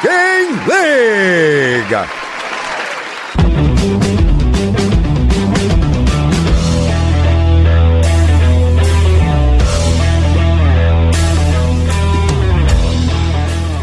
Talking League.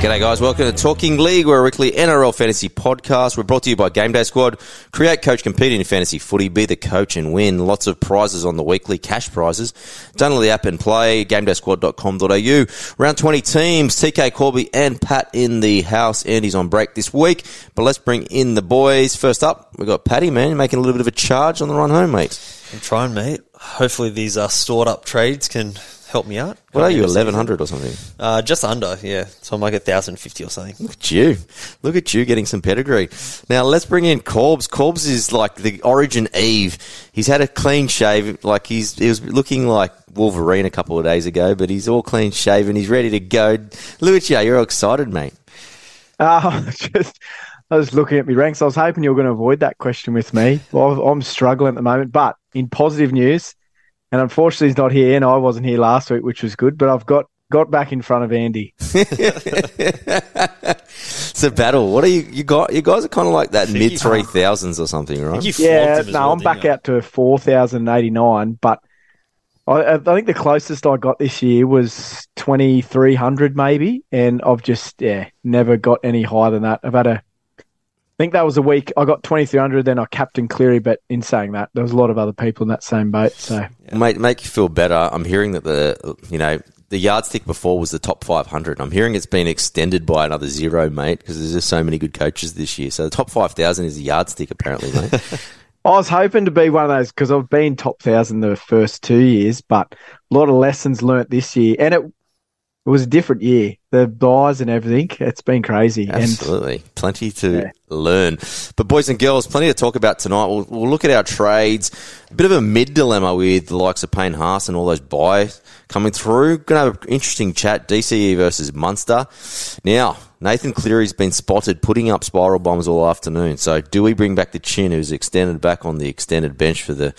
G'day, guys. Welcome to Talking League. We're a weekly NRL fantasy podcast. We're brought to you by Game Day Squad. Create, coach, compete in fantasy footy. Be the coach and win. Lots of prizes on the weekly, cash prizes. Download the app and play. GameDaySquad.com.au. Round 20 teams. TK Corby and Pat in the house. Andy's on break this week. But let's bring in the boys. First up, we've got Paddy, man, making a little bit of a charge on the run home, mate. I'm trying, mate. Hopefully these uh, stored up trades can help me out. What are you, Coming into 1100 or something? Uh, just under, yeah. So I'm like 1,050 or something. Look at you. Look at you getting some pedigree. Now let's bring in Corbs. Corbs is like the origin Eve. He's had a clean shave. Like he's he was looking like Wolverine a couple of days ago, but he's all clean shaven. He's ready to go. Look at you. You're all excited, mate. Uh, just, I was looking at my ranks. I was hoping you were going to avoid that question with me. Well, I'm struggling at the moment, but in positive news, and unfortunately he's not here, and I wasn't here last week, which was good. But I've got got back in front of Andy. It's a battle. What are you? You got? You guys are kind of like that mid three thousands or something, right? you Yeah, no, well, I'm back you? out to four thousand eighty nine, but. I, I think the closest I got this year was twenty three hundred, maybe, and I've just yeah never got any higher than that. I've had a, I think that was a week I got twenty three hundred, then I captained Cleary, but in saying that, there was a lot of other people in that same boat. So Mate, make you feel better. I'm hearing that the you know the yardstick before was the top 500. I'm hearing it's been extended by another zero, mate, because there's just so many good coaches this year. So the top 5,000 is a yardstick, apparently, mate. I was hoping to be one of those because I've been top thousand the first two years, but a lot of lessons learnt this year, and it, it was a different year. The byes and everything, it's been crazy. And Absolutely. Plenty to Yeah. learn. But, boys and girls, plenty to talk about tonight. We'll, we'll look at our trades. A bit of a mid dilemma with the likes of Payne Haas and all those byes coming through. Going to have an interesting chat DCE versus Munster. Now, Nathan Cleary's been spotted putting up spiral bombs all afternoon. So, do we bring back the chin who's extended back on the extended bench for the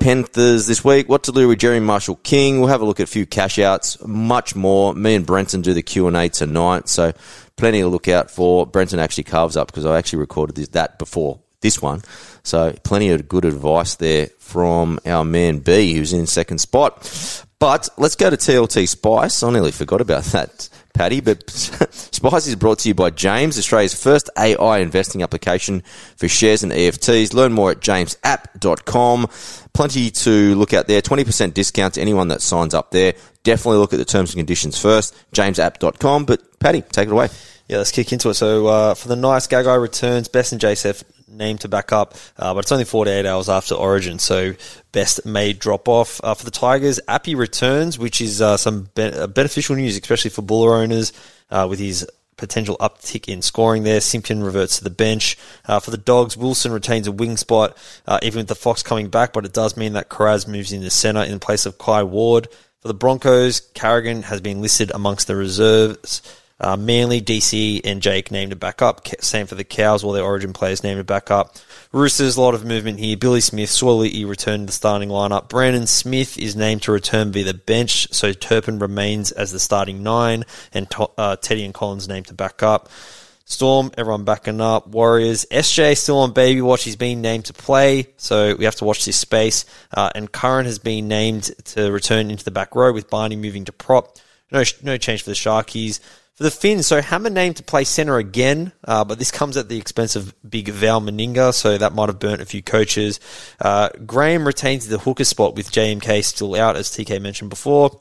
Panthers this week. What to do with Jerry Marshall King? We'll have a look at a few cash outs, much more. Me and Brenton do the Q and A tonight, so plenty to look out for. Brenton actually carves up because I actually recorded this, that before this one, so plenty of good advice there from our man B, who's in second spot. But let's go to TLT Spice. I nearly forgot about that, Paddy. But Spice is brought to you by Jaaims, Australia's first AI investing application for shares and EFTs. Learn more at jaaimsapp.com. Plenty to look at there. 20% discount to anyone that signs up there. Definitely look at the terms and conditions first. Jaaimsapp.com. But Paddy, take it away. Yeah, let's kick into it. So uh, for the Knights Gagai returns, Best and JSF named to back up, uh, but it's only 48 hours after Origin, so Best may drop off. Uh, for the Tigers, Appy returns, which is uh, some be- uh, beneficial news, especially for Buller owners, uh, with his potential uptick in scoring there. Simpkin reverts to the bench. Uh, for the Dogs, Wilson retains a wing spot, uh, even with the Fox coming back, but it does mean that Kiraz moves into centre in place of Kai Ward. For the Broncos, Carrigan has been listed amongst the reserves. Uh, Manly, DC, and Jake named to back up. Same for the Cows, all their origin players named to back up. Roosters, a lot of movement here. Billy Smith, Swirly returned to the starting lineup. Brandon Smith is named to return via the bench, so Turpin remains as the starting nine, and uh, Teddy and Collins named to back up. Storm, everyone backing up. Warriors, SJ still on baby watch. He's been named to play, so we have to watch this space. Uh, and Curran has been named to return into the back row with Barney moving to prop. No, no change for the Sharkies. For the Finns, so Hammer named to play centre again, uh, but this comes at the expense of big Val Meninga, so that might have burnt a few coaches. Uh, Graham retains the hooker spot with JMK still out, as TK mentioned before.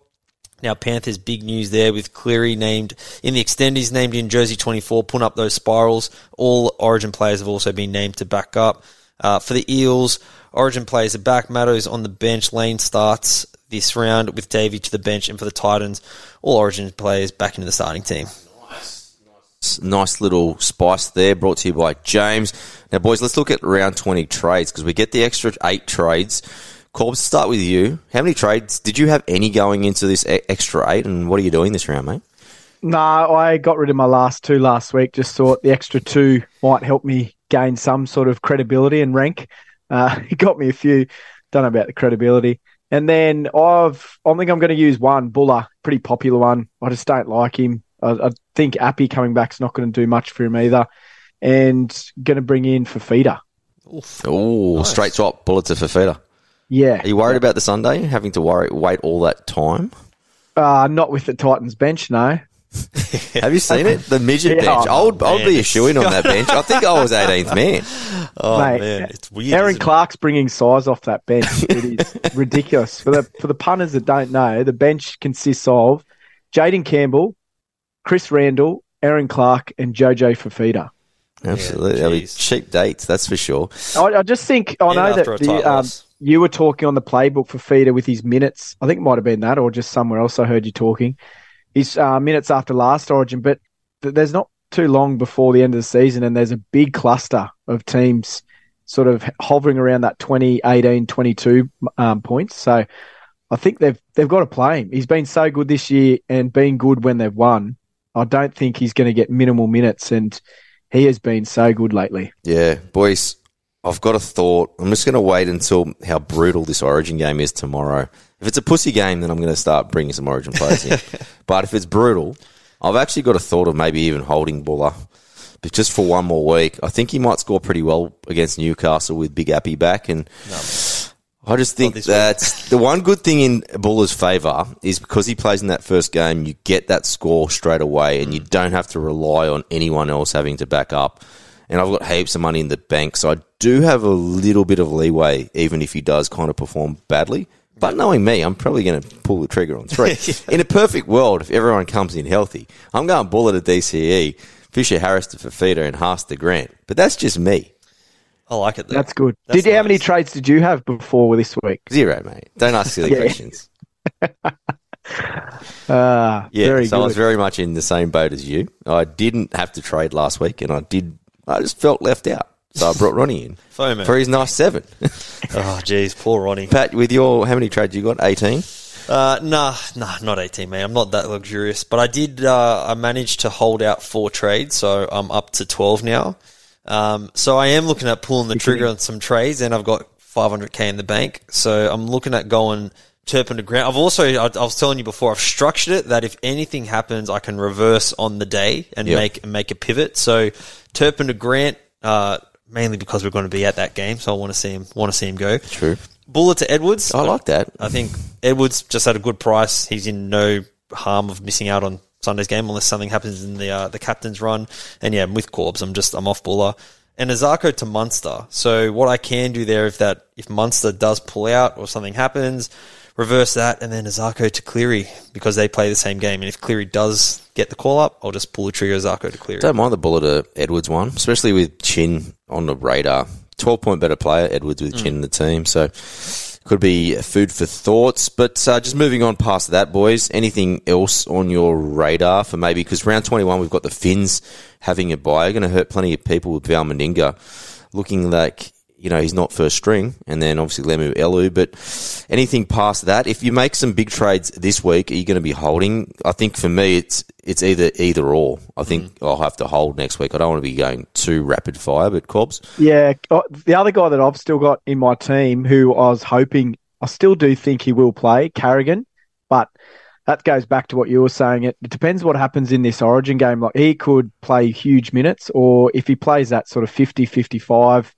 Now, Panthers, big news there with Cleary named in the extendies, named in Jersey 24, putting up those spirals. All Origin players have also been named to back up. Uh, for the Eels, Origin players are back. Matto's on the bench. Lane starts this round with Davey to the bench. And for the Titans, all Origin players back into the starting team. S- Nice little spice there, brought to you by Jaaims. Now, boys, let's look at round 20 trades because we get the extra eight trades. Corbs, start with you. How many trades? Did you have any going into this extra eight, and what are you doing this round, mate? No, I got rid of my last two last week. Just thought the extra two might help me gain some sort of credibility and rank. Uh, it got me a few. Don't know about the credibility. And then I've, I think I'm going to use one Buller, pretty popular one. I just don't like him. I, I think Appy coming back's not going to do much for him either. And going to bring in Fifita. Oh, straight swap, Buller to Fifita. Yeah, Are you worried about the Sunday having to worry, wait all that time? uh, not with the Titans bench, no. Have you seen it? The midget Yeah, bench. I would, I would man, be a it's- shoe in on that bench. I think I was 18th man. Oh Mate, man, it's weird. Aaron isn't it? Clark's bringing size off that bench. It is ridiculous. For the for the punters that don't know, the bench consists of Jayden Campbell, Chris Randall, Aaron Clark, and Jojo Fifita. Absolutely. They'll be jeez. cheap dates, that's for sure. I, I just think I And know after that the, um, you were talking on the playbook for Feeder with his minutes. I think it might have been that, or just somewhere else. I heard you talking. His uh, minutes after last Origin, but th- there's not too long before the end of the season, and there's a big cluster of teams sort of hovering around that 20, 18, 22 um, points. So I think they've they've got to play him. He's been so good this year and been good when they've won. I don't think he's going to get minimal minutes, and he has been so good lately. Yeah, boys, I've got a thought. I'm just going to wait until how brutal this Origin game is tomorrow. If it's a pussy game, then I'm going to start bringing some Origin players in. but if it's brutal, I've actually got a thought of maybe even holding Buller. But just for one more week, I think he might score pretty well against Newcastle with Big Appy back. And I just think that the one good thing in Buller's favour is because he plays in that first game, you get that score straight away and you don't have to rely on anyone else having to back up. And I've got heaps of money in the bank, so I do have a little bit of leeway, even if he does kind of perform badly. But knowing me, I'm probably going to pull the trigger on three. In a perfect world, if everyone comes in healthy, I'm going Buller to DCE, Fisher Harris to Fifita, and Haas to Grant. But that's just me. I like it. Though. That's good. That's did you, how many trades did you have before this week? Zero, mate. Don't ask silly Yeah. questions. Ah, Yeah, very so I was very much in the same boat as you. I didn't have to trade last week, and I did. I just felt left out, so I brought Ronnie in FOMO. for his nice seven. Oh, jeez, poor Ronnie. Pat, with your how many trades you got? Eighteen. Uh, nah, nah, not 18, man. I'm not that luxurious. But I did, uh, I managed to hold out four trades, so I'm up to 12 now. Um, so I am looking at pulling the trigger on some trades, and I've got 500k in the bank. So I'm looking at going Turpin to Grant. I've also, I, I was telling you before, I've structured it that if anything happens, I can reverse on the day and Yep. make make a pivot. So Turpin to Grant, uh, mainly because we're going to be at that game, so I want to see him, want to see him go. True. Buller to Edwards. I like that. I think Edwards just at a good price. He's in no harm of missing out on Sunday's game unless something happens in the uh, the captain's run. And yeah, I'm with Corbs. I'm just I'm off Buller and Isaako to Munster. So what I can do there, if that if Munster does pull out or something happens, reverse that and then Isaako to Cleary because they play the same game. And if Cleary does get the call up, I'll just pull the trigger Isaako to Cleary. Don't mind the Buller to Edwards one, especially with Chin on the radar. Twelve point better player, Edwards with Chin in the team, so could be food for thoughts. But uh, just moving on past that, boys. Anything else on your radar for maybe because round twenty one we've got the Finns having a bye, going to hurt plenty of people with Val Meninga looking like you know he's not first string, and then obviously Lemuelu. But anything past that, if you make some big trades this week, are you going to be holding? I think for me, it's it's either either or. I think I'll have to hold next week. I don't want to be going too rapid fire, but Cobbs, Yeah, uh, the other guy that I've still got in my team, who I was hoping, I still do think he will play, Carrigan, but that goes back to what you were saying. It, it depends what happens in this Origin game. Like he could play huge minutes, or if he plays that sort of 50, 55,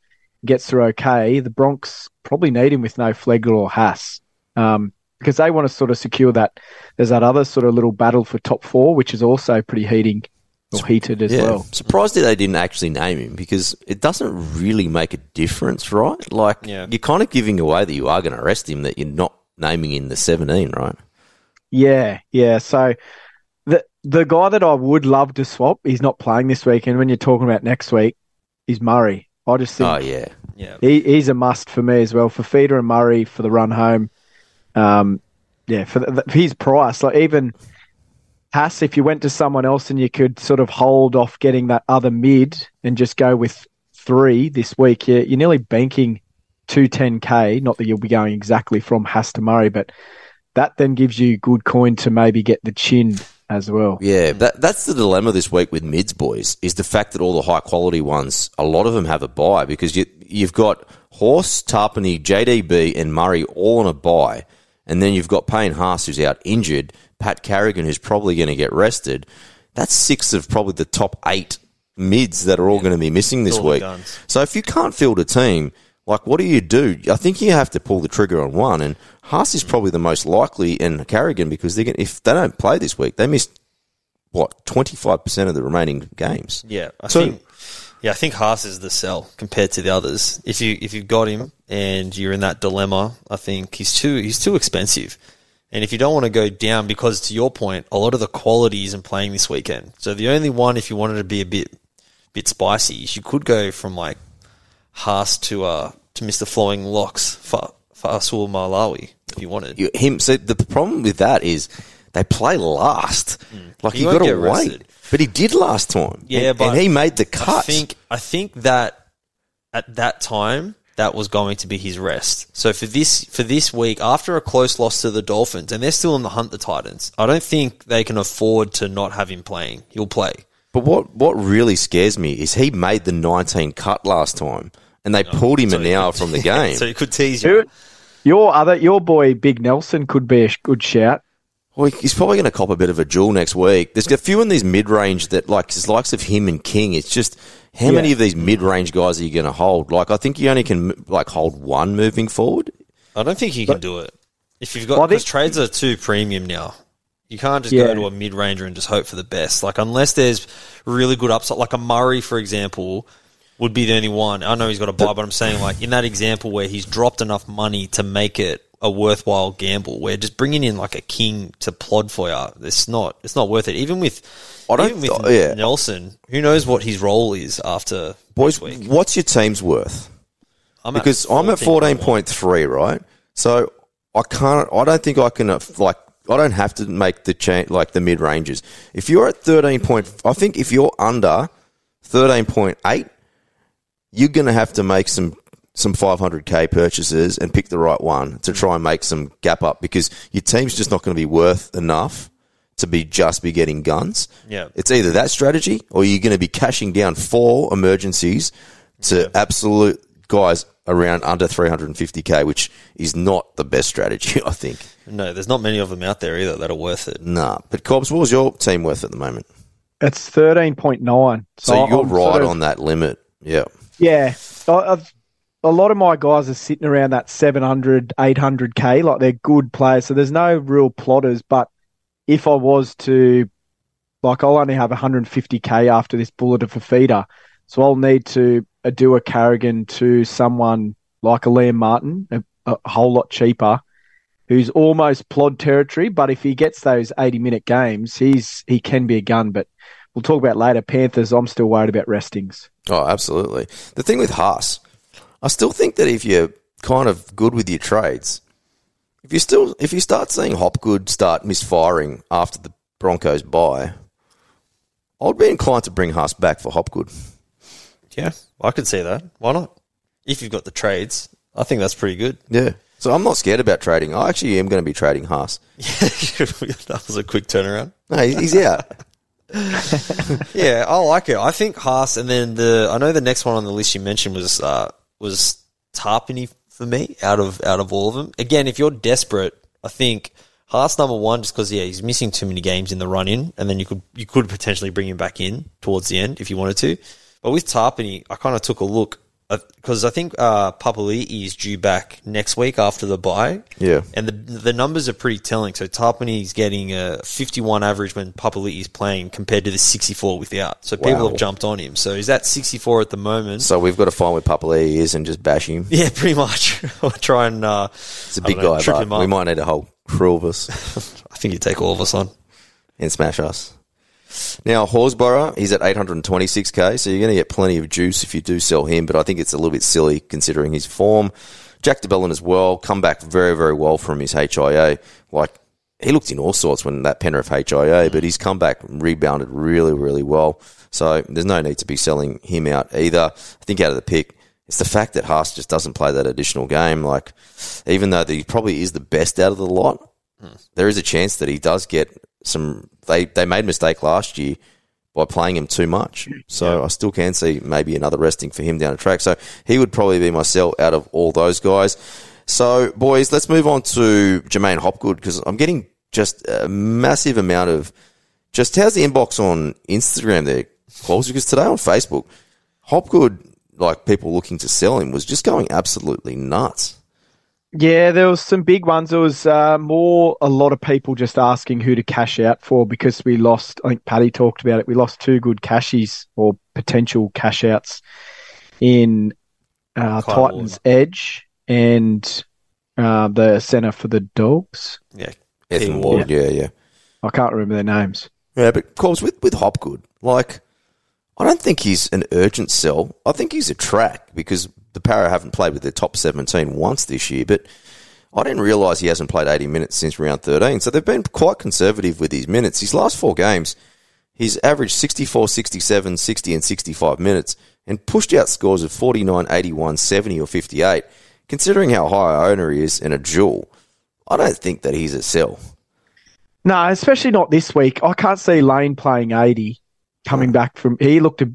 gets through okay, the Bronx probably need him with no Flegler or Haas. Um, because they want to sort of secure that. There's that other sort of little battle for top four, which is also pretty heating or heated as yeah, well. surprised that they didn't actually name him because it doesn't really make a difference, right? Like Yeah. you're kind of giving away that you are going to arrest him, that you're not naming in the 17, right? Yeah, yeah. So the the guy that I would love to swap, he's not playing this weekend. When you're talking about next week, is Murray. I just think Oh yeah, Yeah. he, he's a must for me as well for Feeder and Murray for the run home. Um, yeah, for, the, for his price, like even Haas, if you went to someone else and you could sort of hold off getting that other mid and just go with three this week, you're, you're nearly banking 210k. Not that you'll be going exactly from Haas to Murray, but that then gives you good coin to maybe get the chin as well. Yeah, that, that's the dilemma this week with mids, boys, is the fact that all the high quality ones, a lot of them have a bye because you, you've got Horse, Tapine, JDB, and Murray all on a bye. And then you've got Payne Haas, who's out injured, Pat Carrigan, who's probably going to get rested. That's six of probably the top eight mids that are all going to be missing this all week. So if you can't field a team, like what do you do? I think you have to pull the trigger on one, and Haas is probably the most likely, and Carrigan because they if they don't play this week, they miss what twenty five percent of the remaining games. Yeah, I So- think. Yeah, I think Haas is the sell compared to the others. If you if you've got him and you're in that dilemma, I think he's too he's too expensive. And if you don't want to go down, because to your point, a lot of the quality isn't playing this weekend. So the only one, if you wanted to be a bit bit spicy, is you could go from like Haas to uh to Mr. Flowing Locks for Fasul Malawi if you wanted. You, him. So the problem with that is they play last. Like He you got to wait, but he did last time. Yeah, and, but and he made the cut. I think I think that at that time that was going to be his rest. So for this for this week, after a close loss to the Dolphins, and they're still in the hunt, the Titans, I don't think they can afford to not have him playing. He'll play. But what what really scares me is he made the 19 cut last time, and they oh, pulled him So an hour could- from the game. so he could tease you. Your other, your boy Big Nelson could be a good shout. Well, he's probably going to cop a bit of a jewel next week. There's a few in these mid range that, like, his likes of him and King. It's just how Yeah. many of these mid range guys are you going to hold? Like, I think you only can like hold one moving forward. I don't think you can do it. If you've got Well, because think- trades are too premium now. You can't just Yeah. go to a mid ranger and just hope for the best. Like unless there's really good upside, like a Murray, for example, would be the only one. I know he's got a bye, but I'm saying like in that example where he's dropped enough money to make it a worthwhile gamble, where just bringing in like a king to plod for you, it's not it's not worth it. Even with I don't even with th- yeah. Nelson, who knows what his role is after Boys, week? what's your team's worth? I'm Because at I'm at 14.3, right? So I can't, I don't think I can, uh, like, I don't have to make the cha- like the mid ranges. If you're at 13 point, I think if you're under 13.8, you're going to have to make some some 500k purchases and pick the right one to try and make some gap up because your team's just not going to be worth enough to be just be getting guns. Yeah. It's either that strategy or you're going to be cashing down four emergencies to absolute guys around under 350k, which is not the best strategy, I think. No, there's not many of them out there either that are worth it. Nah. But Cobbs, what was your team worth at the moment? It's thirteen point nine. So, you're I'm right sort of- on that limit. Yeah. Yeah, I've, a lot of my guys are sitting around that 700, 800k. Like they're good players, so there's no real plotters. But if I was to, like, I'll only have 150k after this bullet of a feeder, so I'll need to uh, do a Carrigan to someone like a Liam Martin, a, a whole lot cheaper, who's almost plod territory. But if he gets those 80 minute games, he's he can be a gun. But we'll talk about later. Panthers, I'm still worried about restings. Oh, absolutely. The thing with Haas, I still think that if you're kind of good with your trades, if you still if you start seeing Hopgood start misfiring after the Broncos bye, I'd be inclined to bring Haas back for Hopgood. Yeah, I could see that. Why not? If you've got the trades, I think that's pretty good. Yeah. So I'm not scared about trading. I actually am going to be trading Haas. Yeah. That was a quick turnaround. No, he's out. Yeah, I like it. I think Haas, and then the I know the next one on the list you mentioned was uh, was Tapine for me out of out of all of them. Again, if you're desperate, I think Haas number one just because yeah he's missing too many games in the run in, and then you could you could potentially bring him back in towards the end if you wanted to. But with Tapine, I kind of took a look because I think uh, Papali'i is due back next week after the bye. Yeah. And the the numbers are pretty telling. So Tapine's getting a 51 average when Papali'i is playing compared to the 64 without. So people Wow. have jumped on him. So he's at 64 at the moment. So we've got to find where Papali is and just bash him. yeah, pretty much. I'll try and uh, It's a big know, guy, trip but him up. we might need a whole crew of us I think you take all of us on. and smash us. Now, Horsburgh, he's at 826k, so you're going to get plenty of juice if you do sell him, but I think it's a little bit silly considering his form. Jack de Belin as well, come back very, very well from his HIA. Like, he looked in all sorts when that Penrith HIA, mm. but he's come back rebounded really, really well. So there's no need to be selling him out either. I think out of the pick, it's the fact that Haas just doesn't play that additional game. Like, even though he probably is the best out of the lot, hmm. there is a chance that he does get some. They they made a mistake last year by playing him too much. So I still can see maybe another resting for him down the track. So he would probably be my sell out of all those guys. So boys, let's move on to J'maine Hopgood because I'm getting just a massive amount of just how's the inbox on Instagram there, Claus? Because today on Facebook, Hopgood, like people looking to sell him, was just going absolutely nuts. Yeah, there was some big ones. There was uh, more a lot of people just asking who to cash out for because we lost. I think Paddy talked about it. We lost two good cashies or potential cash outs in uh, Kyle Titans Edge and uh, the centre for the Dogs. Yeah. Ethan King Ward, yeah, yeah. I can't remember their names. Yeah, but Corbs with with Hopgood, like I don't think he's an urgent sell. I think he's a track because the Parra haven't played with their top seventeen once this year. But I didn't realise he hasn't played eighty minutes since round thirteen. So they've been quite conservative with his minutes. His last four games, he's averaged 64, 67, 60 and 65 minutes and pushed out scores of 49, 81, 70 or 58. Considering how high a owner he is and a jewel, I don't think that he's a sell. No, especially not this week. I can't see Lane playing 80 coming back from. He looked. A,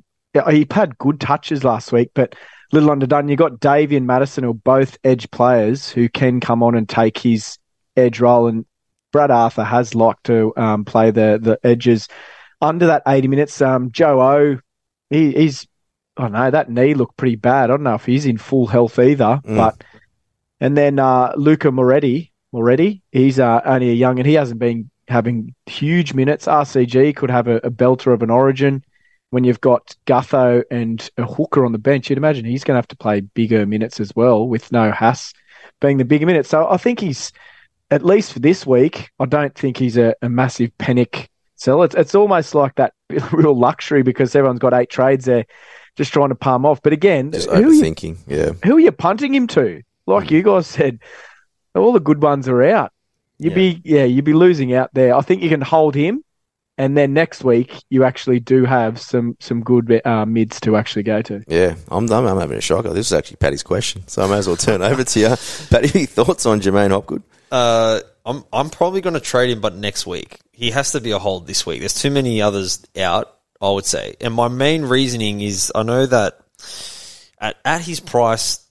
he had good touches last week, but little underdone. You got Davey and Madison, who are both edge players who can come on and take his edge role. And Brad Arthur has liked to um, play the the edges under that 80 minutes. Um, Joe O, he, he's. I don't know that knee looked pretty bad. I don't know if he's in full health either, Mm. but. And then uh, Luca Moretti, Moretti, he's uh, only a young and he hasn't been having huge minutes. RCG could have a, a belter of an origin. When you've got Gutho and a hooker on the bench, you'd imagine he's going to have to play bigger minutes as well, with no Haas being the bigger minutes. So I think he's, at least for this week, I don't think he's a, a massive panic sell. It's, it's almost like that real luxury because everyone's got eight trades there just trying to palm off. But again, Just who are, you, overthinking, yeah. who are you punting him to? Like mm. you guys said, all the good ones are out. You'd Yeah. be yeah, you'd be losing out there. I think you can hold him, and then next week you actually do have some some good uh, mids to actually go to. Yeah, I'm, I'm, I'm having a shocker. This is actually Patty's question, so I may as well turn over to you. Paddy, any thoughts on J'maine Hopgood? Uh, I'm I'm probably going to trade him, but next week he has to be a hold this week. There's too many others out, I would say. And my main reasoning is I know that at at his price,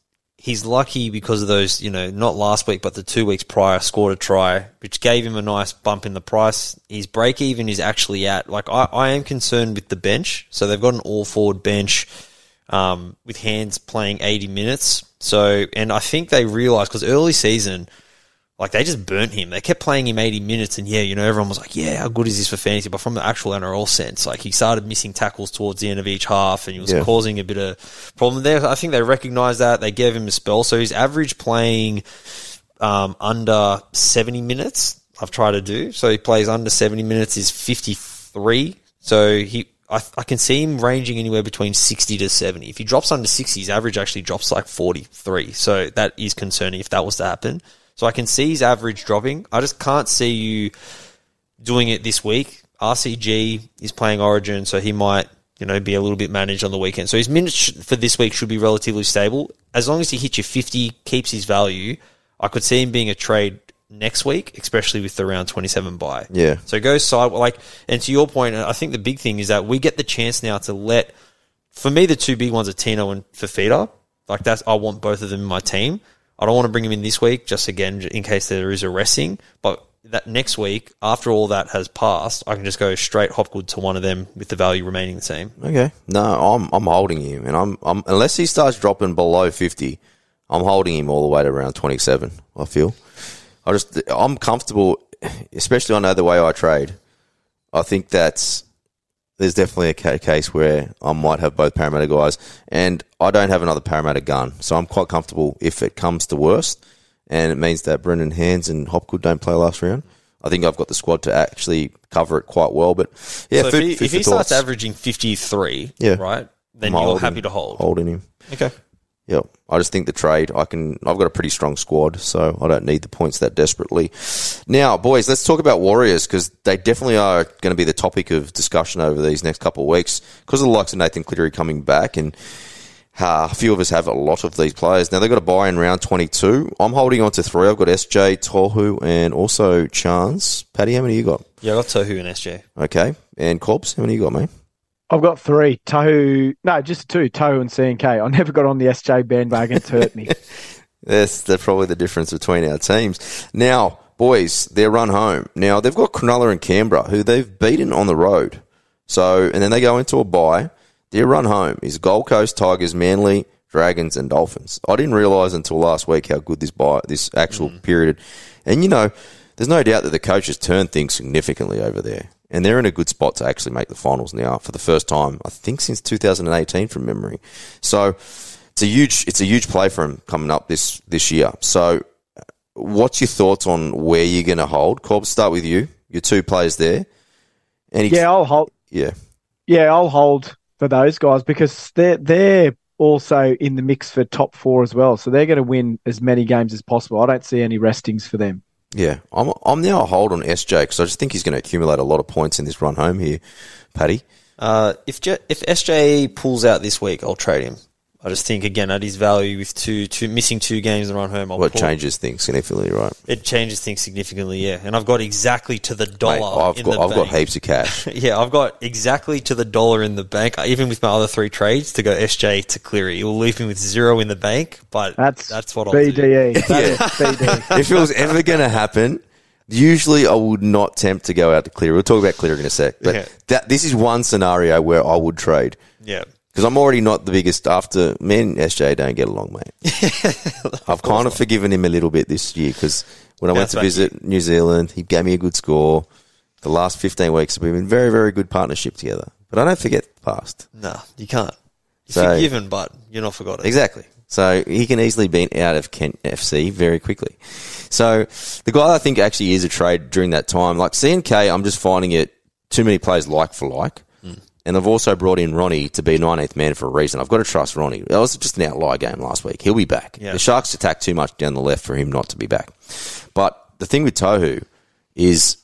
he's lucky because of those. You know, not last week, but the two weeks prior, scored a try, which gave him a nice bump in the price. His break even is actually at like I, I am concerned with the bench. So they've got an all forward bench um, with hands playing 80 minutes. So, and I think they realized because early season, like they just burnt him. They kept playing him 80 minutes, and yeah, you know, everyone was like, yeah, how good is this for fantasy? But from the actual NRL sense, like he started missing tackles towards the end of each half, and he was Yeah. causing a bit of problem there. I think they recognized that. They gave him a spell. So his average playing um, under 70 minutes, I've tried to do. So he plays under 70 minutes is 53. So he, I, I can see him ranging anywhere between 60 to 70. If he drops under 60, his average actually drops like 43. So that is concerning if that was to happen. So I can see his average dropping. I just can't see you doing it this week. RCG is playing Origin, so he might, you know, be a little bit managed on the weekend. So his minutes for this week should be relatively stable. As long as he hits your 50, keeps his value, I could see him being a trade next week, especially with the round 27 bye. Yeah. So go side, like, and to your point, I think the big thing is that we get the chance now to let, for me, the two big ones are Tino and Fifita. Like that's, I want both of them in my team. I don't want to bring him in this week, just again, in case there is a resting. But that next week, after all that has passed, I can just go straight Hopgood to one of them with the value remaining the same. Okay. No, I'm I'm holding him, and I'm, I'm unless he starts dropping below fifty, I'm holding him all the way to around twenty seven. I feel. I just I'm comfortable, especially on the way I trade. I think that's there's definitely a case where I might have both Parramatta guys, and I don't have another Parramatta gun, so I'm quite comfortable if it comes to worst, and it means that Brendan Hands and Hopgood don't play last round. I think I've got the squad to actually cover it quite well, but yeah, so food- if he, if he starts averaging 53, Yeah. right, then I'm you're happy to hold. holding him. Okay. Yeah, I just think the trade. I can. I've got a pretty strong squad, so I don't need the points that desperately. Now, boys, let's talk about Warriors because they definitely are going to be the topic of discussion over these next couple of weeks because of the likes of Nathan Cleary coming back, and uh, a few of us have a lot of these players. Now they've got a bye in round twenty-two. I'm holding on to three. I've got SJ, Tohu, and also Charnze. Paddy, how many you got? Yeah, I got Tohu and SJ. Okay, and Corbs, how many you got, mate? I've got three. Tohu, no, just two. Tohu and CNK. I never got on the SJ bandwagon. It's hurt me. That's, that's probably the difference between our teams. Now, boys, their run home. Now, they've got Cronulla and Canberra, who they've beaten on the road. So, and then they go into a bye. Their run home is Gold Coast, Tigers, Manly, Dragons, and Dolphins. I didn't realise until last week how good this buy, this actual mm. period. And, you know, there's no doubt that the coaches turned things significantly over there. And they're in a good spot to actually make the finals now for the first time, I think, since 2018 from memory. So it's a huge, it's a huge play for him coming up this, this year. So what's your thoughts on where you're going to hold? Corb, start with you. Your two players there. Any, yeah, I'll hold. yeah. Yeah, I'll hold for those guys because they're they're also in the mix for top four as well. So they're going to win as many games as possible. I don't see any restings for them. Yeah, I'm I'm now a hold on SJ because I just think he's going to accumulate a lot of points in this run home here, Paddy. Uh, if J- if SJ pulls out this week, I'll trade him. I just think again at his value with two two missing two games and run home, I'll What pull- changes things significantly, right? It changes things significantly, yeah. And I've got exactly to the Mate, dollar. I've in got the I've got heaps of cash. Yeah, I've got exactly to the dollar in the bank. Uh, even with my other three trades to go SJ to Cleary, it will leave me with zero in the bank. But That's that's what I'll do. BDE. That is BDE. if it was ever going to happen, usually I would not tempt to go out to clear. We'll talk about clear in a sec. But Yeah. that this is one scenario where I would trade Yeah, because I'm already not the biggest. After me and SJ don't get along, mate. I've kind of forgiven him a little bit this year because when I went That's to visit New Zealand, he gave me a good score. The last 15 weeks we've been very, very good partnership together. But I don't forget the past. No, you can't. You're So- forgiven, but you're not forgotten. Exactly. So he can easily be out of Kent FC very quickly. So the guy I think actually is a trade during that time, like CNK, I'm just finding it too many players like for like. And I've also brought in Ronnie to be 19th man for a reason. I've got to trust Ronnie. That was just an outlier game last week. He'll be back. Yeah. The Sharks attack too much down the left for him not to be back. But the thing with Tohu is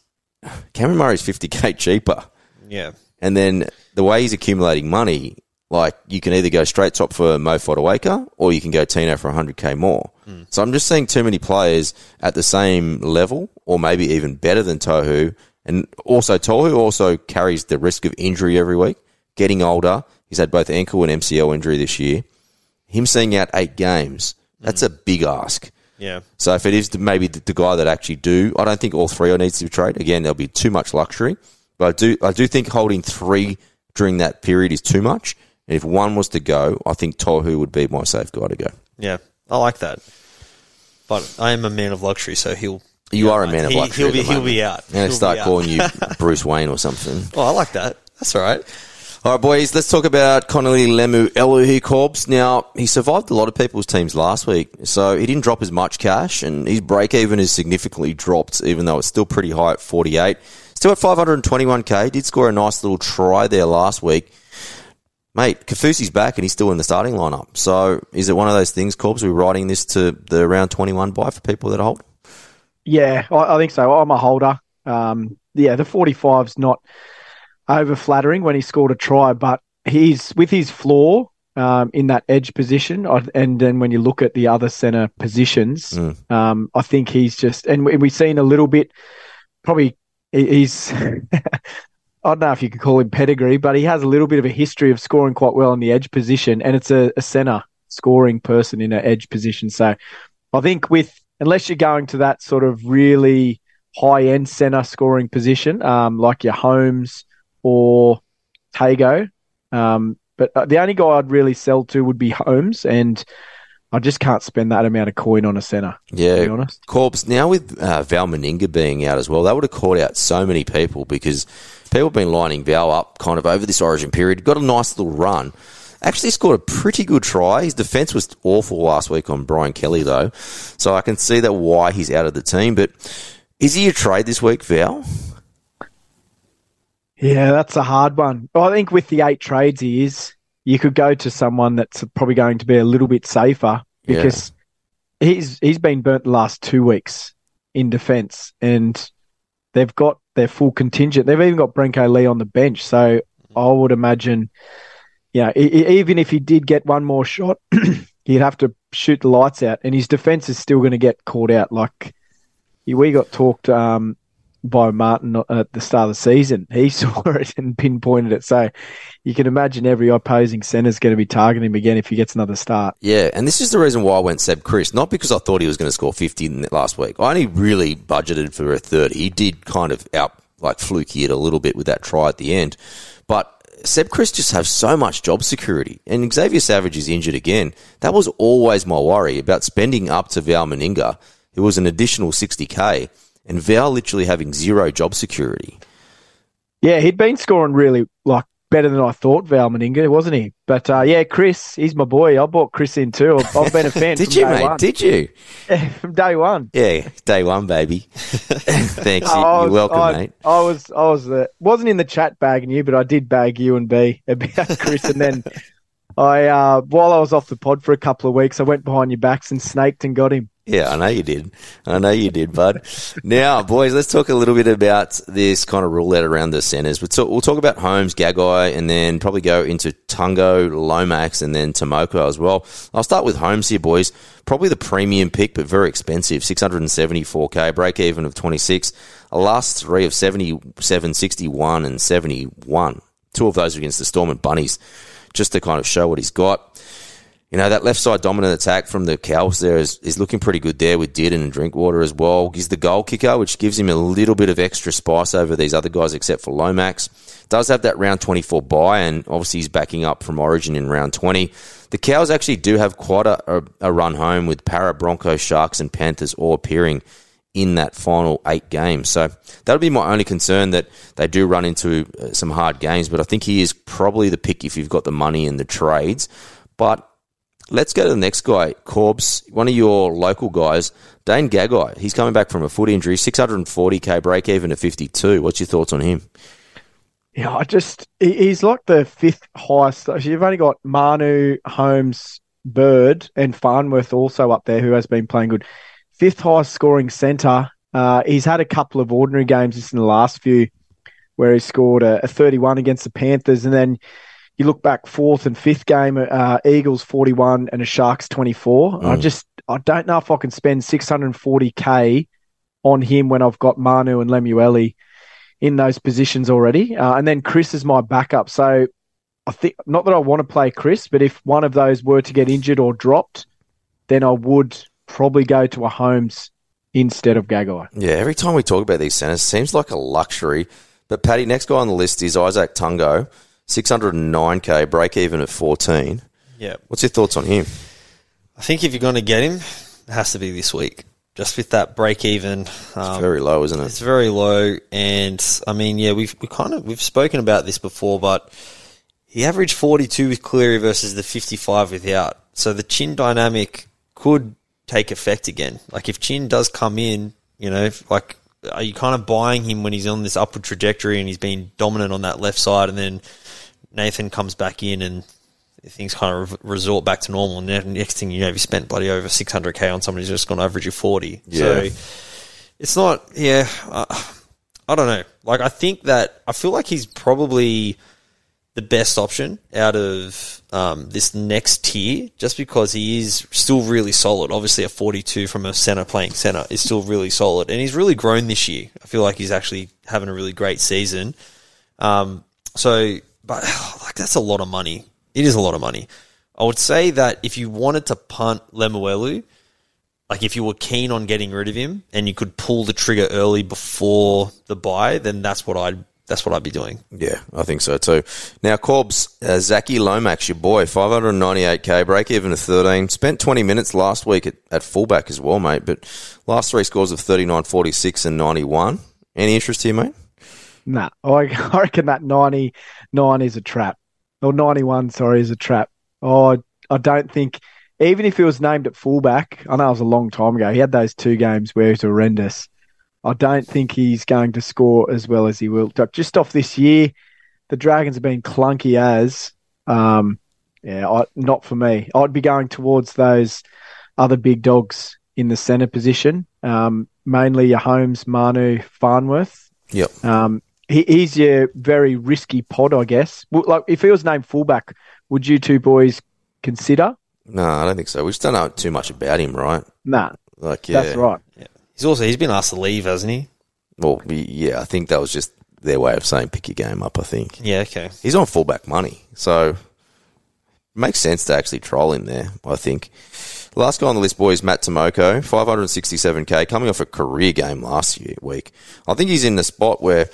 Cameron Murray's 50k cheaper. Yeah, And then the way he's accumulating money, like you can either go straight top for Mo Fotuaika or you can go Tino for 100k more. Hmm. So I'm just seeing too many players at the same level or maybe even better than Tohu. And also Tohu also carries the risk of injury every week. Getting older, he's had both ankle and MCL injury this year. Him seeing out eight games, that's a big ask. yeah, So if it is the, maybe the, the guy that actually do, I don't think all three needs to be traded. Again, there'll be too much luxury, but I do I do think holding three during that period is too much. And if one was to go, I think Tohu would be my safe guy to go. yeah. I like that. But I am a man of luxury, so he'll. You yeah, are a man of he- luxury. He'll be he'll be out. I'm going He'll to start calling you Bruce Wayne or something. Oh, I like that. That's all right. All right, boys, let's talk about Connelly Lemu Eluhi Corbs. Now, he survived a lot of people's teams last week, so he didn't drop as much cash, and his break even is significantly dropped, even though it's still pretty high at 48. Still at 521k, did score a nice little try there last week. Mate, Kaufusi's back and he's still in the starting lineup. So is it one of those things, Corbs, we're writing this to the round 21 bye for people that hold? Yeah, I, I think so. I'm a holder. Um, yeah, the 45's not over flattering when he scored a try, but he's with his floor um, in that edge position, and then when you look at the other centre positions, Mm. um, I think he's just, and we, we've seen a little bit. Probably he's. I don't know if you could call him pedigree, but he has a little bit of a history of scoring quite well in the edge position, and it's a, a centre scoring person in an edge position. So I think with unless you're going to that sort of really high end center scoring position, um, like your Holmes or Tago, um, but uh, the only guy I'd really sell to would be Holmes, and I just can't spend that amount of coin on a center. To be Yeah, honest. Corbs. Now with uh, Val Meninga being out as well, that would have caught out so many people because people have been lining Val up kind of over this Origin period. Got a nice little run. Actually scored a pretty good try. His defense was awful last week on Brian Kelly though, so I can see that why he's out of the team. But is he a trade this week, Val? Yeah, that's a hard one. I think with the eight trades he is, you could go to someone that's probably going to be a little bit safer because he's he's been burnt the last two weeks in defence, and they've got their full contingent. They've even got Brenko Lee on the bench, so I would imagine, you know, even if he did get one more shot, he'd have to shoot the lights out, and his defence is still going to get caught out. Like we got talked um, by Martin at the start of the season. He saw it and pinpointed it. So you can imagine every opposing centre is going to be targeting him again if he gets another start. Yeah, and this is the reason why I went Seb Kris. Not because I thought he was going to score 50 in last week. I only really budgeted for a 30. He did kind of out, like, fluky it a little bit with that try at the end. Seb Kris just have so much job security. And Xavier Savage is injured again. That was always my worry about spending up to Val Meninga, who was an additional 60k, and Val literally having zero job security. Yeah, he'd been scoring really like better than I thought, Val Meninga, wasn't he? But uh, yeah, Kris, he's my boy. I bought Kris in too. I've, I've been a fan. Did you, mate? One. Did you? from day one. Yeah, day one, baby. Thanks. You- You're welcome, I, mate. I was, I was, uh, wasn't in the chat bagging you, but I did bag you and B about Kris, and then I, uh, while I was off the pod for a couple of weeks, I went behind your backs and snaked and got him. Yeah, I know you did. I know you did, bud. now, boys, let's talk a little bit about this kind of rule out around the centres. We'll talk, we'll talk about Holmes, Gagai, and then probably go into Tago, Lomax, and then Timoko as well. I'll start with Holmes here, boys. Probably the premium pick, but very expensive. 674k, break even of 26. A last three of 77, 61, and 71. Two of those against the Storm and Bunnies, just to kind of show what he's got. You know, that left side dominant attack from the Cows there is, is looking pretty good there with Dearden and Drinkwater as well. He's the goal kicker, which gives him a little bit of extra spice over these other guys except for Lomax. Does have that round 24 bye, and obviously he's backing up from Origin in round 20. The Cows actually do have quite a, a, a run home with Parra, Broncos, Sharks, and Panthers all appearing in that final eight games. So that'll be my only concern that they do run into uh, some hard games, but I think he is probably the pick if you've got the money and the trades. But Let's go to the next guy, Corbs, one of your local guys, Dane Gagai. He's coming back from a foot injury, 640k break even to 52. What's your thoughts on him? Yeah, I just he's like the fifth highest. You've only got Manu, Holmes, Bird, and Farnworth also up there who has been playing good. Fifth highest scoring centre. Uh, he's had a couple of ordinary games just in the last few where he scored a, a 31 against the Panthers, and then you look back fourth and fifth game, uh, Eagles 41 and a Sharks 24. I just I don't know if I can spend 640k on him when I've got Manu and Lemuelu in those positions already. Uh, and then Kris is my backup. So I think not that I want to play Kris, but if one of those were to get injured or dropped, then I would probably go to a Holmes instead of Gagai. Yeah, every time we talk about these centers, it seems like a luxury. But Paddy, next guy on the list is Isaac Tungo, 609k, break even at 14. Yeah. What's your thoughts on him? I think if you're going to get him, it has to be this week. Just with that break even. Um, Very low, isn't it? It's very low, and I mean, yeah, we've we kind of we've spoken about this before, but he averaged 42 with Cleary versus the 55 without. So the chin dynamic could take effect again. Like if chin does come in, you know, like are you kind of buying him when he's on this upward trajectory and he's been dominant on that left side, and then Nathan comes back in and things kind of resort back to normal. And then next thing you know, you spent bloody over 600k on somebody who's just going to average you 40. Yeah. So it's not, yeah, uh, I don't know. Like, I think that, I feel like he's probably the best option out of um, this next tier just because he is still really solid. Obviously, a 42 from a center playing center is still really solid. And he's really grown this year. I feel like he's actually having a really great season. Um, so, but like, that's a lot of money. It is a lot of money. I would say that if you wanted to punt Lemuelu, like if you were keen on getting rid of him and you could pull the trigger early before the bye, then that's what I'd that's what I'd be doing. Yeah, I think so too. Now, Corbs, uh, Zachy Lomax, your boy, 598k, break even of 13. Spent 20 minutes last week at, at fullback as well, mate, but last three scores of 39, 46, and 91. Any interest here, mate? Nah, I, I reckon that 99 is a trap. Or 91, sorry, is a trap. Oh, I, I don't think, even if he was named at fullback, I know it was a long time ago, he had those two games where he was horrendous. I don't think he's going to score as well as he will. Just off this year, the Dragons have been clunky as. Um, Yeah, I, not for me. I'd be going towards those other big dogs in the centre position, um, mainly your Holmes, Manu, Farnworth. Yep. Um, he, he's your very risky pod, I guess. Well, like if he was named fullback, would you two boys consider? No, I don't think so. We just don't know too much about him, right? Nah, Like, yeah. that's right. He's also he's been asked to leave, hasn't he? Well, yeah, I think that was just their way of saying pick your game up, I think. Yeah. Okay. He's on fullback money, so it makes sense to actually troll him there, I think. Last guy on the list, boys, Matt Timoko, 567k, coming off a career game last year, week. I think he's in the spot where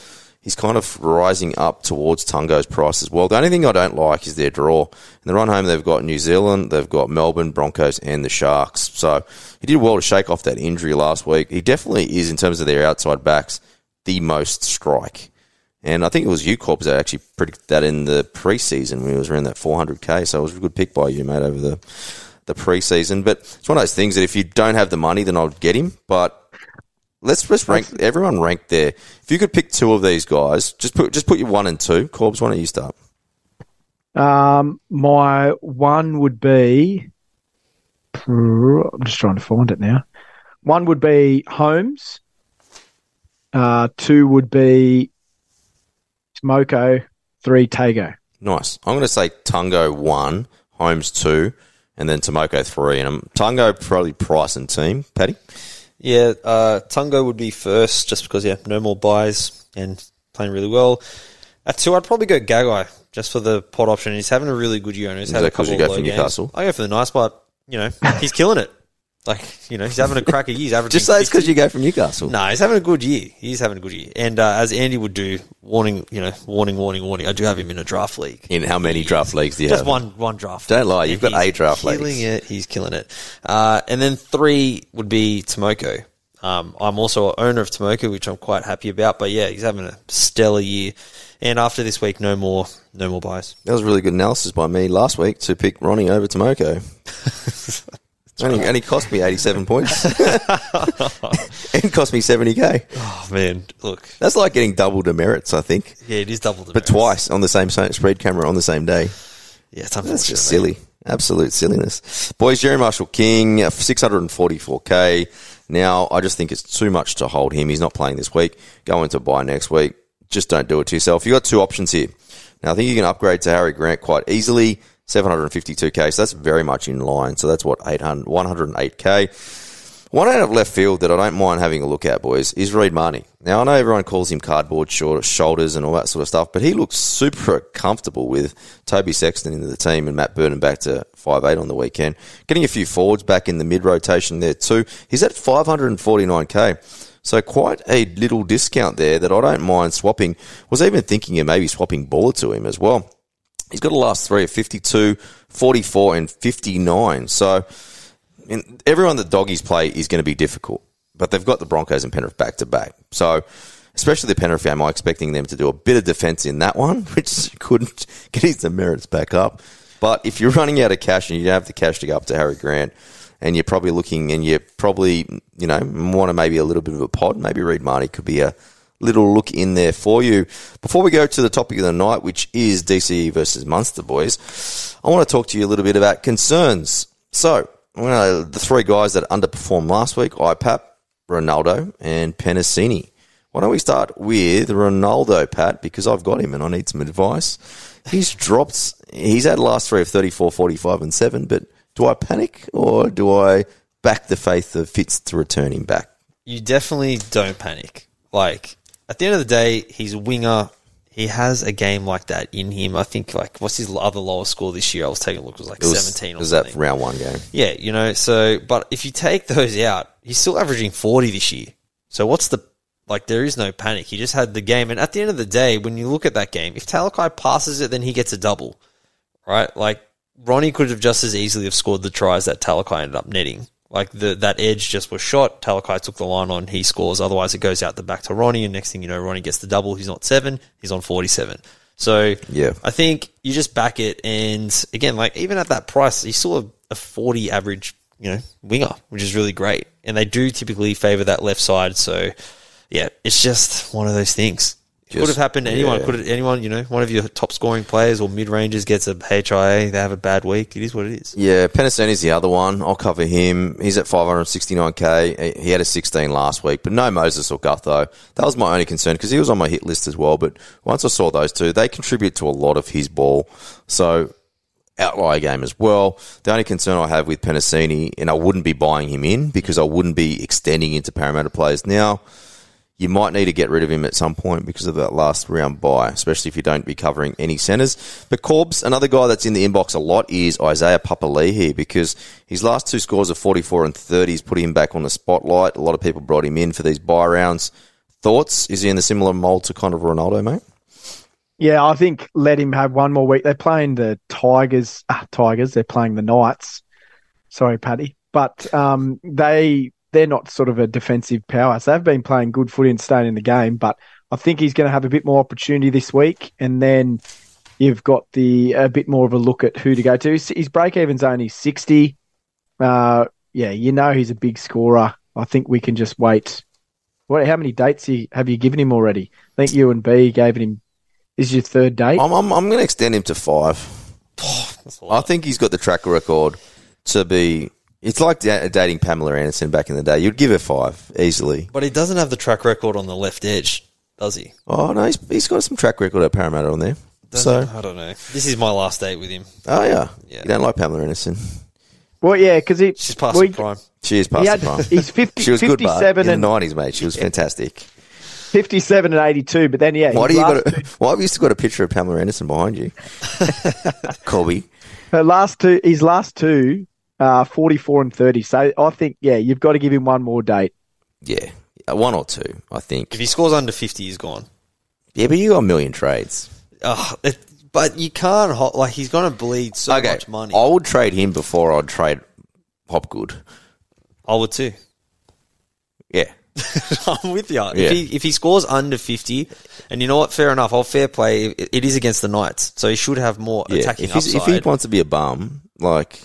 he's kind of rising up towards Tungo's price as well. The only thing I don't like is their draw. In the run home, they've got New Zealand, they've got Melbourne, Broncos, and the Sharks. So he did well to shake off that injury last week. He definitely is, in terms of their outside backs, the most strike. And I think it was you, Corbs, that actually predicted that in the preseason when it was around that 400k. So it was a good pick by you, mate, over the the preseason. But it's one of those things that if you don't have the money, then I'll get him. But let's just rank everyone ranked there. If you could pick two of these guys, just put just put your one and two. Corbs, why don't you start? Um, my one would be. I'm just trying to find it now. One would be Holmes. Uh, two would be Smoko. Three Tago. Nice. I'm going to say Tungo one, Holmes two, and then Timoko three. And um, Tungo probably price and team. Paddy. Yeah. Uh, Tungo would be first, just because yeah, no more byes and playing really well. At two, I'd probably go Gagai just for the pot option. He's having a really good year. And he's Is had a couple you go of low games. Newcastle? I go for the nice, but you know he's killing it. Like you know he's having a cracker year. He's averaging Just say it's because you go from Newcastle. No, he's having a good year. He's having a good year. And uh, as Andy would do, warning, you know, warning, warning, warning. I do have him in a draft league. In how many draft leagues do you Just have? one, one draft. Don't lie, you've got eight draft killing it. He's killing it. Uh, and then three would be Timoko. Um, I'm also an owner of Timoko, which I'm quite happy about. But yeah, he's having a stellar year. And after this week, no more, no more byes. That was really good analysis by me last week to pick Ronnie over Timoko. only, only cost me 87 points. and cost me 70k. Oh man, look, That's like getting double demerits, I think. yeah, it is double the But twice on the same spread camera on the same day. Yeah, it's That's just silly. Absolute silliness. Boys, Jerry Marshall King, 644k. Now, I just think it's too much to hold him. He's not playing this week. Going to bye next week. Just don't do it to yourself. You've got two options here. Now, I think you can upgrade to Harry Grant quite easily. 752k. So that's very much in line. So that's what, 800, 108k. One out of left field that I don't mind having a look at, boys, is Reed Mahoney. Now, I know everyone calls him cardboard short, shoulders and all that sort of stuff, but he looks super comfortable with Toby Sexton into the team and Matt Burton back to 5'8 on the weekend. Getting a few forwards back in the mid rotation there too. He's at 549k. So quite a little discount there that I don't mind swapping. Was even thinking of maybe swapping Buller to him as well. He's got a last three of 52, 44 and 59. So everyone that doggies play is going to be difficult, but they've got the Broncos and Penrith back to back. So, especially the Penrith game, I'm expecting them to do a bit of defence in that one, which couldn't get his demerits back up. But if you're running out of cash and you don't have the cash to go up to Harry Grant, and you're probably looking and you're probably, you know, want to maybe a little bit of a pod, maybe Reed Mahoney could be a little look in there for you. Before we go to the topic of the night, which is DCE versus Munster, boys, I want to talk to you a little bit about concerns. So, the three guys that underperformed last week, IPAP, Ronaldo, and Penisini. Why don't we start with Ronaldo, Pat, because I've got him and I need some advice. He's dropped, he's had last three of 34, 45, and 7, but do I panic or do I back the faith of Fitz to return him back? you definitely don't panic. Like at the end of the day, he's a winger. He has a game like that in him. I think like what's his other lowest score this year? I was taking a look. It was like It was, seventeen or was something. that round one game. Yeah, you know. So, but if you take those out, he's still averaging forty this year. So what's the like? There is no panic. He just had the game, and at the end of the day, when you look at that game, if Talakai passes it, then he gets a double, right? Like Ronnie could have just as easily have scored the tries that Talakai ended up netting. Like the that edge just was shot. Talakai took the line on. He scores. Otherwise, it goes out the back to Ronnie, and next thing you know, Ronnie gets the double. He's not seven. He's on forty-seven. So Yeah. I think you just back it, and again, like even at that price, he's still a, a forty average, you know, winger, which is really great. And they do typically favour that left side. So yeah, it's just one of those things. Could have happened to anyone. yeah. Could have, anyone, you know, one of your top scoring players or mid rangers gets a HIA. They have a bad week. It is what it is. Yeah, Penisini's the other one. I'll cover him. He's at 569k. He had a 16 last week, but no Moses or Gutho. That was my only concern because he was on my hit list as well. But once I saw those two, they contribute to a lot of his ball. So outlier game as well. The only concern I have with Penasini, and I wouldn't be buying him in because I wouldn't be extending into Parramatta players now. You might need to get rid of him at some point because of that last round bye, especially if you don't be covering any centres. But Corbs, another guy that's in the inbox a lot is Isaiah Papali'i because his last two scores of 44 and 30 has put him back on the spotlight. A lot of people brought him in for these bye rounds. Thoughts? Is he in the similar mold to kind of Ronaldo, mate? Yeah, I think let him have one more week. They're playing the Tigers. Ah, Tigers. They're playing the Knights. Sorry, Paddy, but um, they they're not sort of a defensive power. So they've been playing good footy and staying in the game. But I think he's going to have a bit more opportunity this week, and then you've got the a bit more of a look at who to go to. His, his break even's only sixty. Uh, yeah, you know he's a big scorer. I think we can just wait. What? How many dates he, have you given him already? I think you and B gave him. This is your third date. I'm, I'm, I'm going to extend him to five. I think he's got the track record to be. It's like da- dating Pamela Anderson back in the day. You'd give her five easily. But he doesn't have the track record on the left edge, does he? Oh no, he's, he's got some track record at Parramatta on there. So, I don't know. This is my last date with him. oh yeah, Yeah. you don't like Pamela Anderson. Well, yeah, because She's past we- the prime. She is past He the had, prime. he's 50, She was good, but 57 in and the nineties, mate, she was fantastic. 57 and 82, but then yeah, Why do you got? A, why have you still got a picture of Pamela Anderson behind you, Corby? her last two, his last two, uh, 44 and 30. So I think yeah, you've got to give him one more date. Yeah, Uh, one or two, I think. If he scores under 50, he's gone. Yeah, but you got a million trades. Ugh, it, but you can't, ho- like, he's going to bleed so okay, much money. I would trade him before I'd trade Hopgood. I would too. Yeah, I'm with you. Yeah. If he if he scores under fifty, and you know what, fair enough. I'll fair play. It, it is against the Knights, so he should have more yeah. attacking If, he's, if he wants to be a bum, like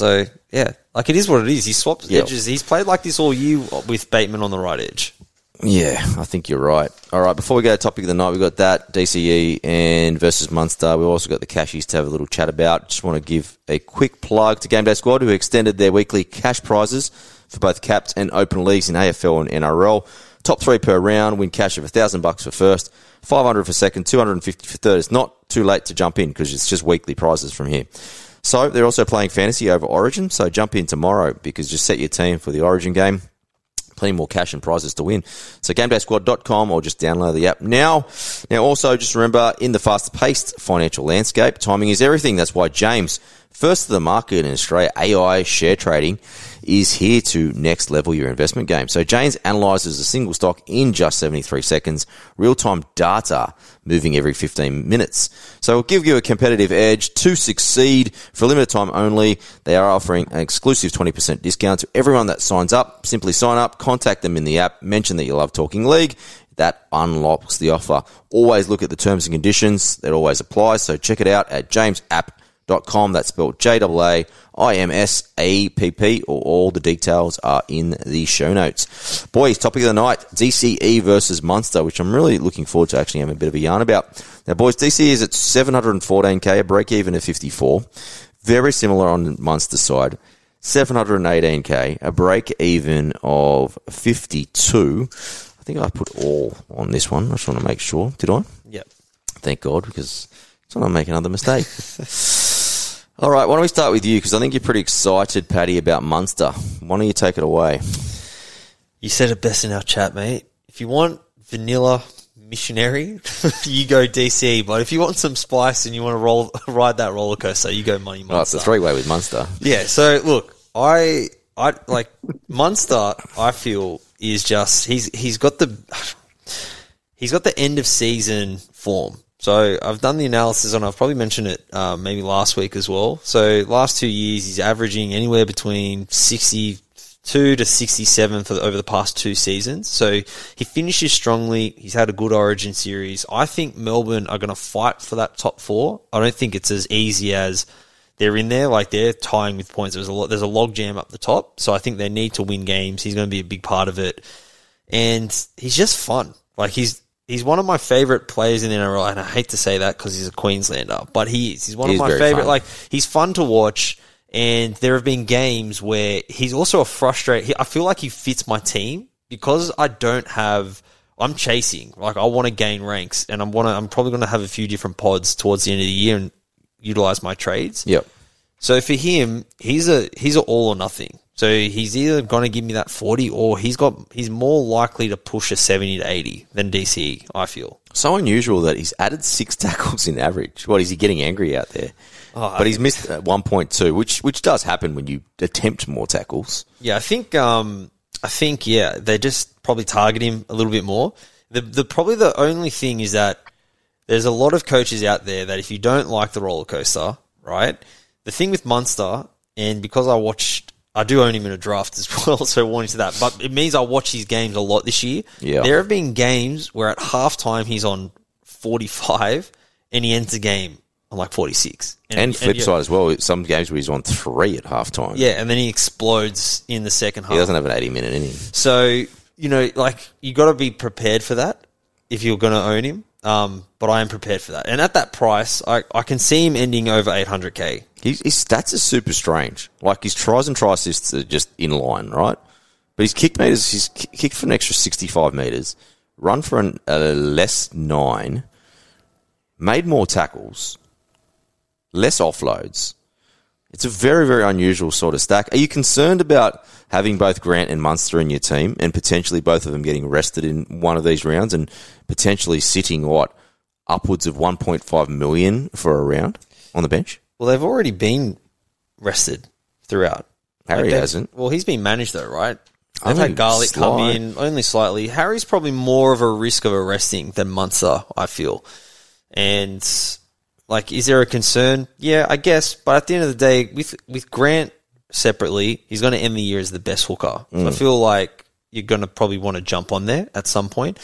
so yeah, like it is what it is. He swaps Yeah. edges. He's played like this all year with Bateman on the right edge. Yeah, I think you're right. All right, before we go to topic of the night, we've got that DCE and versus Munster. We've also got the cashies to have a little chat about. Just want to give a quick plug to Game Day Squad, who extended their weekly cash prizes for both capped and open leagues in AFL and NRL. Top three per round, win cash of a thousand bucks for first, five hundred for second, two hundred and fifty for third. It's not too late to jump in because it's just weekly prizes from here. So they're also playing fantasy over Origin. So jump in tomorrow because just set your team for the Origin game plenty more cash and prizes to win. So gamedaysquad.com or just download the app now. Now also just remember in the fast paced financial landscape, timing is everything. That's why Jaaims, first to the market in Australia, AI share trading is here to next level your investment game. So Jaaims analyzes a single stock in just 73 seconds, real time data moving every 15 minutes. So it'll give you a competitive edge to succeed for a limited time only. They are offering an exclusive 20% discount to everyone that signs up. Simply sign up, contact them in the app, mention that you love Talking League. That unlocks the offer. Always look at the terms and conditions. That always applies. So check it out at jaaimsapp.com. That's spelled J A I M S A P P, or all the details are in the show notes. Boys, topic of the night DCE versus Munster, which I'm really looking forward to actually having a bit of a yarn about. Now, boys, DCE is at 714k, a break even of 54. Very similar on Munster's side. 718k, a break even of 52. I think I put all on this one. I just want to make sure. Did I? Yep. Thank God, because I don't want to make another mistake. All right, why don't we start with you? Because I think you're pretty excited, Paddy, about Munster. Why don't you take it away? You said it best in our chat, mate. If you want vanilla missionary, you go DC. But if you want some spice and you want to roll ride that roller coaster, you go Money Monster. Oh, it's a three way with Munster. Yeah. So look, I I like Munster. I feel is just he's he's got the he's got the end of season form. So I've done the analysis and I've probably mentioned it uh, maybe last week as well. So last two years he's averaging anywhere between sixty two to sixty seven for the, over the past two seasons. So he finishes strongly. He's had a good Origin series. I think Melbourne are going to fight for that top four. I don't think it's as easy as they're in there, like they're tying with points. There's a lot, there's a log jam up the top, so I think they need to win games. He's going to be a big part of it, and he's just fun. Like he's he's one of my favorite players in the NRL, and I hate to say that because he's a Queenslander, but he is. He's one He of my favorite. fun. Like he's fun to watch, and there have been games where he's also a frustrate. I feel like he fits my team because I don't have. I'm chasing. Like I want to gain ranks, and I'm want to. I'm probably going to have a few different pods towards the end of the year and utilize my trades. Yep. So for him, he's a he's an all or nothing. So he's either going to give me that forty, or he's got he's more likely to push a seventy to eighty than DCE. I feel. So unusual that he's added six tackles in average. What is he getting angry out there? Oh, but he's missed point two, which which does happen when you attempt more tackles. Yeah, I think um I think yeah they just probably target him a little bit more. The the probably the only thing is that there's a lot of coaches out there that if you don't like the roller coaster, right? The thing with Munster, and because I watched, I do own him in a draft as well, so warning to that. But it means I watch his games a lot this year. Yeah. There have been games where at halftime he's on 45 and he ends the game on like 46. And flip yeah, side as well. Some games where he's on three at halftime. Yeah, and then he explodes in the second half. He doesn't have an 80 minute inning. So you know, like you got to be prepared for that if you're going to own him. Um, but I am prepared for that, and at that price, I, I can see him ending over 800k. His, his stats are super strange. Like his tries and try assists are just in line, right? But his kick meters, he's kicked for an extra 65 meters, run for an, a less nine, made more tackles, less offloads. It's a very, very unusual sort of stack. Are you concerned about having both Grant and Munster in your team and potentially both of them getting rested in one of these rounds and potentially sitting, what, upwards of 1.5 million for a round on the bench? Well, they've already been rested throughout. Harry Like, hasn't. Well, he's been managed though, right? They've Only had Garlic come in only slightly. Harry's probably more of a risk of arresting than Munster, I feel. And like, is there a concern? Yeah, I guess. But at the end of the day, with with Grant separately, he's going to end the year as the best hooker. So Mm. I feel like you're going to probably want to jump on there at some point.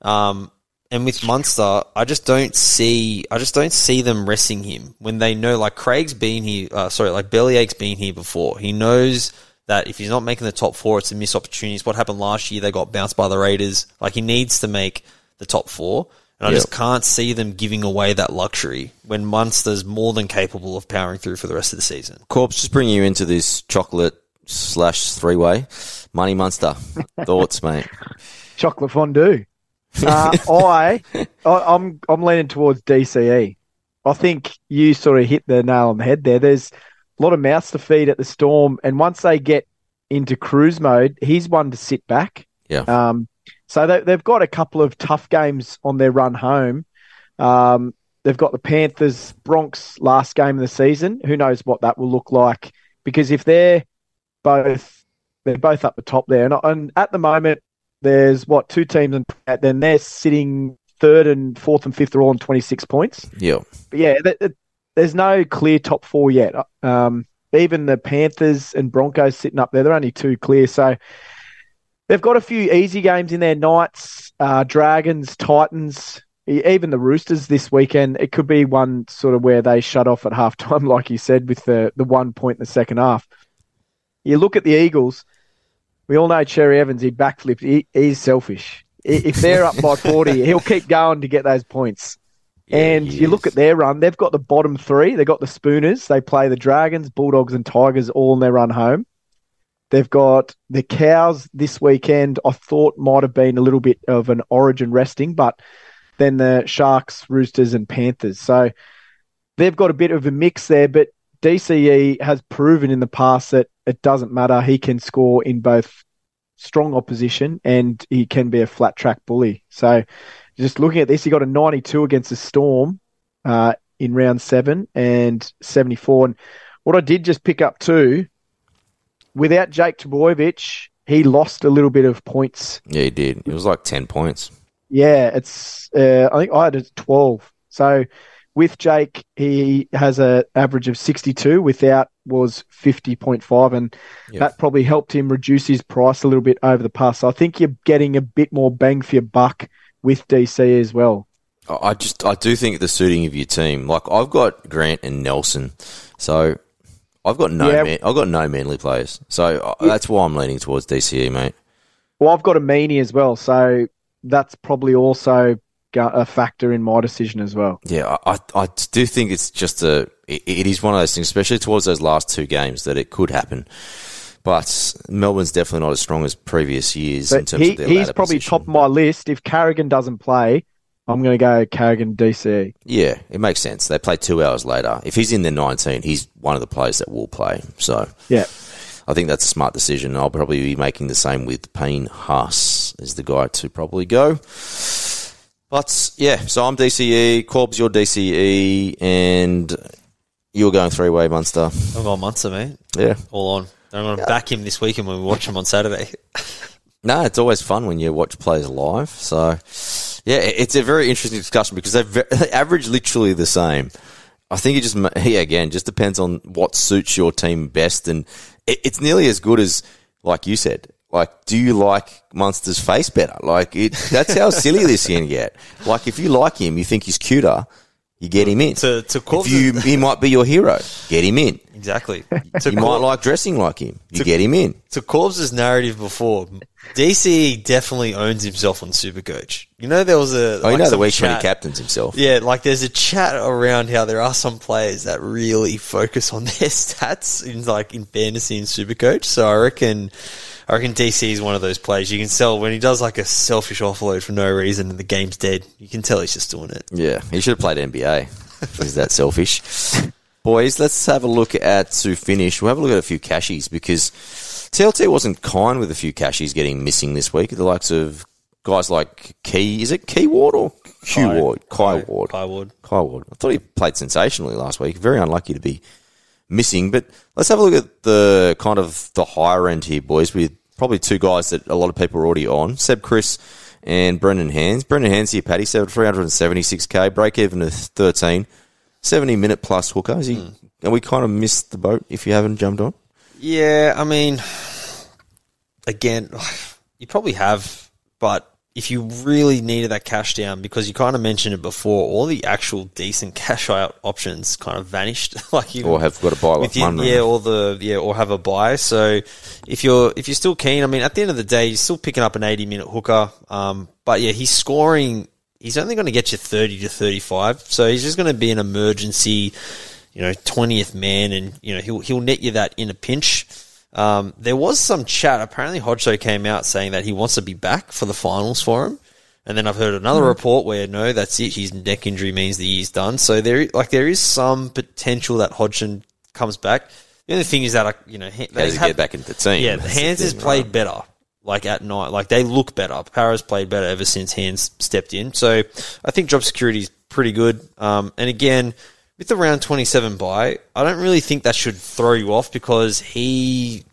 Um, and with Munster, I just don't see, I just don't see them resting him when they know, like Craig's been here, uh, sorry, like Bellamy's been here before. He knows that if he's not making the top four, it's a missed opportunity. It's what happened last year. They got bounced by the Raiders. Like he needs to make the top four. And I Yep. just can't see them giving away that luxury when Munster's more than capable of powering through for the rest of the season. Corbs, just bring you into this chocolate slash three way. Money Munster. Thoughts, mate? chocolate fondue. Uh, I, I, I'm, I'm leaning towards DCE. I think you sort of hit the nail on the head there. There's a lot of mouths to feed at the Storm, and once they get into cruise mode, he's one to sit back. Yeah. Um, so they, they've got a couple of tough games on their run home. Um, they've got the Panthers, Bronx last game of the season. Who knows what that will look like? Because if they're both, they're both up the top there, and, and at the moment there's what two teams, and then they're sitting third and fourth and fifth are all on 26 points. Yeah. But yeah, th- th- there's no clear top four yet. Um, even the Panthers and Broncos sitting up there, they're only two clear. So they've got a few easy games in there Knights, uh, Dragons, Titans, even the Roosters this weekend. It could be one sort of where they shut off at halftime, like you said, with the, the one point in the second half. You look at the Eagles, we all know Cherry Evans, he backflipped. He, he's selfish. If they're up by 40, he'll keep going to get those points. and he you look at their run, they've got the bottom three. They've got the Spooners. They play the Dragons, Bulldogs, and Tigers all in their run home. They've got the Cows this weekend. I thought might have been a little bit of an origin resting, but then the Sharks, Roosters, and Panthers. So they've got a bit of a mix there, but DCE has proven in the past that it doesn't matter. He can score in both strong opposition and he can be a flat track bully. So just looking at this, he got a 92 against the Storm uh, in round seven and 74. And what I did just pick up too, without Jake Trbojevic, he lost a little bit of points. Yeah, he did. It was like 10 points. Yeah, it's uh, I think I had it 12. So with Jake, he has an average of 62. Without was 50.5, and Yeah. that probably helped him reduce his price a little bit over the past. So I think you're getting a bit more bang for your buck with DC as well. I just, I do think the suiting of your team, like I've got Grant and Nelson. So I've got no, Yeah. man, I've got no manly players. So uh, that's why I'm leaning towards DCE, mate. Well, I've got a meanie as well. So that's probably also a factor in my decision as well. Yeah, I, I do think it's just a. It, it is one of those things, especially towards those last two games, that it could happen. But Melbourne's definitely not as strong as previous years in terms he, of their he's probably position. top of my list. If Carrigan doesn't play, I'm going to go Carrigan DC. Yeah, it makes sense. They play two hours later. If he's in the 19, he's one of the players that will play. So Yeah. I think that's a smart decision. I'll probably be making the same with Payne Haas is the guy to probably go. But yeah, so I'm DCE, Corb's your DCE, and you're going three way Munster. I've got Munster, mate. Yeah. All on. I'm going to back him this weekend when we watch him on Saturday. No, it's always fun when you watch players live. So, yeah, it's a very interesting discussion because they average literally the same. I think it just, yeah, again, just depends on what suits your team best. And it, it's nearly as good as, like you said, like, do you like Munster's face better? Like, it, that's how silly this can get. Like, if you like him, you think he's cuter, you get him in. To- to Corbs- you, he might be your hero, get him in. exactly. You To, might like dressing like him, you get him in. to Corbs' narrative before, DC definitely owns himself on Supercoach. You know, there was a. Oh, you know the week when he captains himself. Yeah, like there's a chat around how there are some players that really focus on their stats in like in fantasy and supercoach. So I reckon I reckon DC is one of those players you can sell when he does like a selfish offload for no reason and the game's dead. You can tell he's just doing it. Yeah, he should have played NBA. He's that selfish. Boys, let's have a look at to finish. We'll have a look at a few cashies because TLT wasn't kind with a few cashies getting missing this week. The likes of guys like Key, is it Key Ward or Q Kai- Ward? Kai Kai- Ward. Kai Ward. Kai Ward. I thought he played sensationally last week. Very unlucky to be missing. But let's have a look at the kind of the higher end here, boys, with probably two guys that a lot of people are already on. Seb Kris and Brendan Hands. Brendan Hands here, Paddy, said 376k, break even to 13. 70 minute plus hooker. Is he, hmm. And we kind of missed the boat if you haven't jumped on. Yeah, I mean, again, you probably have, but if you really needed that cash down, because you kind of mentioned it before, all the actual decent cash out options kind of vanished. like you Or have got to buy with your- yeah, or the yeah, or have a bye. So if you're if you're still keen, I mean, at the end of the day, you're still picking up an 80 minute hooker. Um, but yeah, he's scoring. He's only going to get you 30 to 35. So he's just going to be an emergency, you know, 20th man, and you know he'll he'll net you that in a pinch. Um, there was some chat. Apparently, Hodgso came out saying that he wants to be back for the finals for him. And then I've heard another report where no, that's it. His neck injury means the year's done. So there, like, there is some potential that Hodgson comes back. The only thing is that, I, you know, How does he have- get back into the team? Yeah, That's Hands has played right? better. Like at night, like they look better. Parra's played better ever since Hands stepped in. So I think job security is pretty good. Um, and again, with the round twenty seven bye, I don't really think that should throw you off because he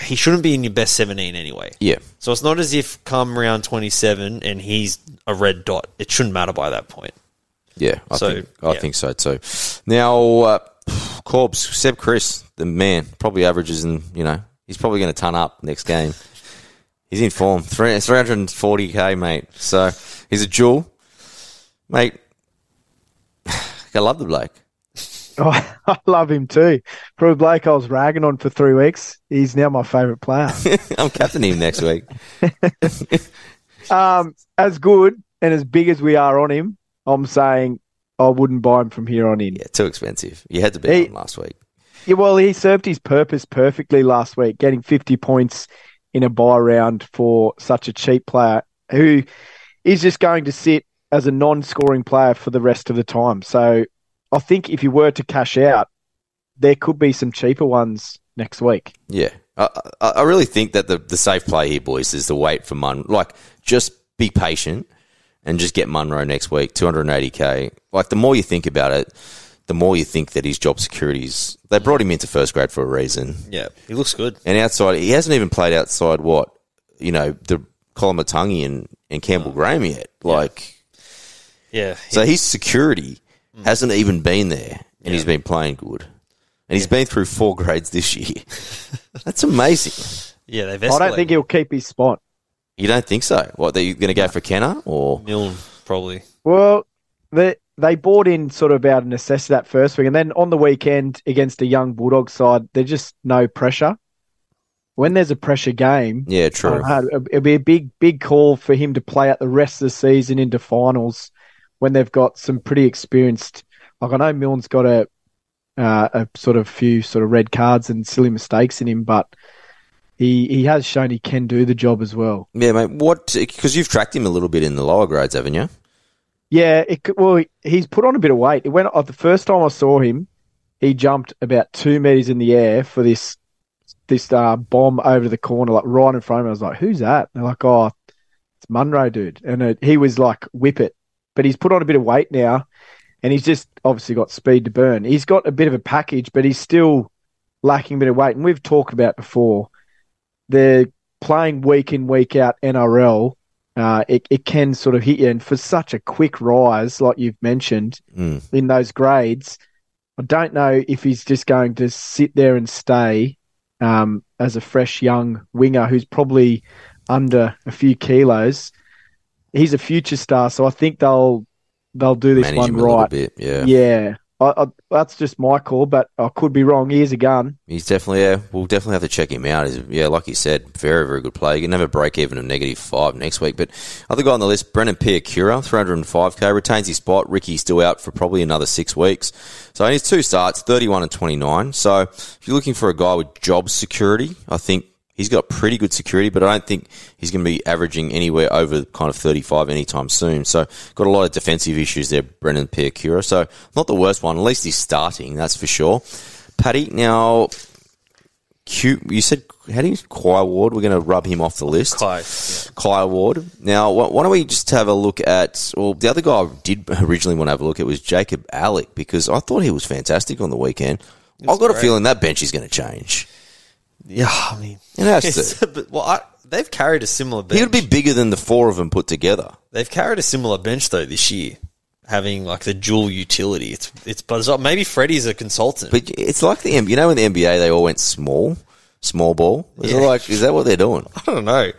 he shouldn't be in your best seventeen anyway. Yeah. So it's not as if come round 27 and he's a red dot. It shouldn't matter by that point. Yeah, I, So, think, I yeah. think so too. Now, uh, Corbs, Seb Kris, the man, probably averages and, you know, he's probably going to ton up next game. He's in form. Three- 340k, mate. So he's a jewel. Mate, I love the bloke. Oh, I love him too. For a bloke I was ragging on for three weeks, he's now my favourite player. I'm captaining him next week. um, as good and as big as we are on him, I'm saying I wouldn't bye him from here on in. Yeah, too expensive. You had to be He- on last week. Yeah, well, he served his purpose perfectly last week, getting 50 points in a buy round for such a cheap player who is just going to sit as a non scoring player for the rest of the time. So I think if you were to cash out, there could be some cheaper ones next week. Yeah, I, I, I really think that the, the safe play here, boys, is to wait for Mun. Like, just be patient and just get Munro next week, 280k. Like, the more you think about it, the more you think that his job securities. They brought him into first grade for a reason. Yeah, he looks good. And outside, he hasn't even played outside what you know the Koloamatangi and, and Campbell Graham yet. Like, Yeah. So his security hasn't even been there, and he's been playing good. And he's been through four grades this year. That's amazing. yeah, they've I don't think he'll keep his spot. You don't think so? What, they're going to go for Kenner or? Milne, probably. Well, they they bought in sort of out of necessity that first week, and then on the weekend against a young Bulldog side, there's just no pressure. when there's a pressure game, Yeah, true. Uh, don't know, it'll be a big, big call for him to play out the rest of the season into finals when they've got some pretty experienced. Like I know Milne's got a uh, a sort of few sort of red cards and silly mistakes in him, but he he has shown he can do the job as well. Yeah, mate. What? Because you've tracked him a little bit in the lower grades, haven't you? Yeah, it, well, he's put on a bit of weight. It went uh, the first time I saw him, he jumped about two meters in the air for this this uh, bomb over the corner, like right in front of me. I was like, "Who's that?" And they're like, "Oh, it's Munro, dude." And it, he was like, "Whip it," but he's put on a bit of weight now, and he's just obviously got speed to burn. He's got a bit of a package, but he's still lacking a bit of weight. And we've talked about before, they're playing week in week out NRL uh, it, it can sort of hit you. And for such a quick rise, like you've mentioned Mm. in those grades, I don't know if he's just going to sit there and stay um, as a fresh young winger who's probably under a few kilos. He's a future star, so I think they'll they'll do this Manage one a right. bit. Yeah. Yeah, I, I, that's just my call, but I could be wrong. He is a gun. He's definitely, yeah, we'll definitely have to check him out. He's, yeah, like you said, very, very good player. He can have a break even of negative five next week. But other guy on the list, Brennan Piakura, 305k, retains his spot. Riki's still out for probably another six weeks. So he needs two starts, 31 and 29. So if you're looking for a guy with job security, I think he's got pretty good security, but I don't think he's going to be averaging anywhere over kind of 35 anytime soon. So got a lot of defensive issues there, Brennan Piakura. So not the worst one. At least he's starting, that's for sure. Paddy, now, Q, you said, how do you, Kyle Ward, we're going to rub him off the list. Kai, yeah. Kyle Ward. Now, why why don't we just have a look at? Well, the other guy I did originally want to have a look at was Jacob Alec because I thought he was fantastic on the weekend. I've got a feeling that bench is going to change. Yeah, I mean, It has it's- to. well, I, they've carried a similar bench. He would be bigger than the four of them put together. They've carried a similar bench though this year, having like the dual utility. It's it's bizarre. Maybe Freddie's a consultant. But it's like the M- you know in the NBA they all went small, small ball. Is it Yeah. like is that what they're doing? I don't know.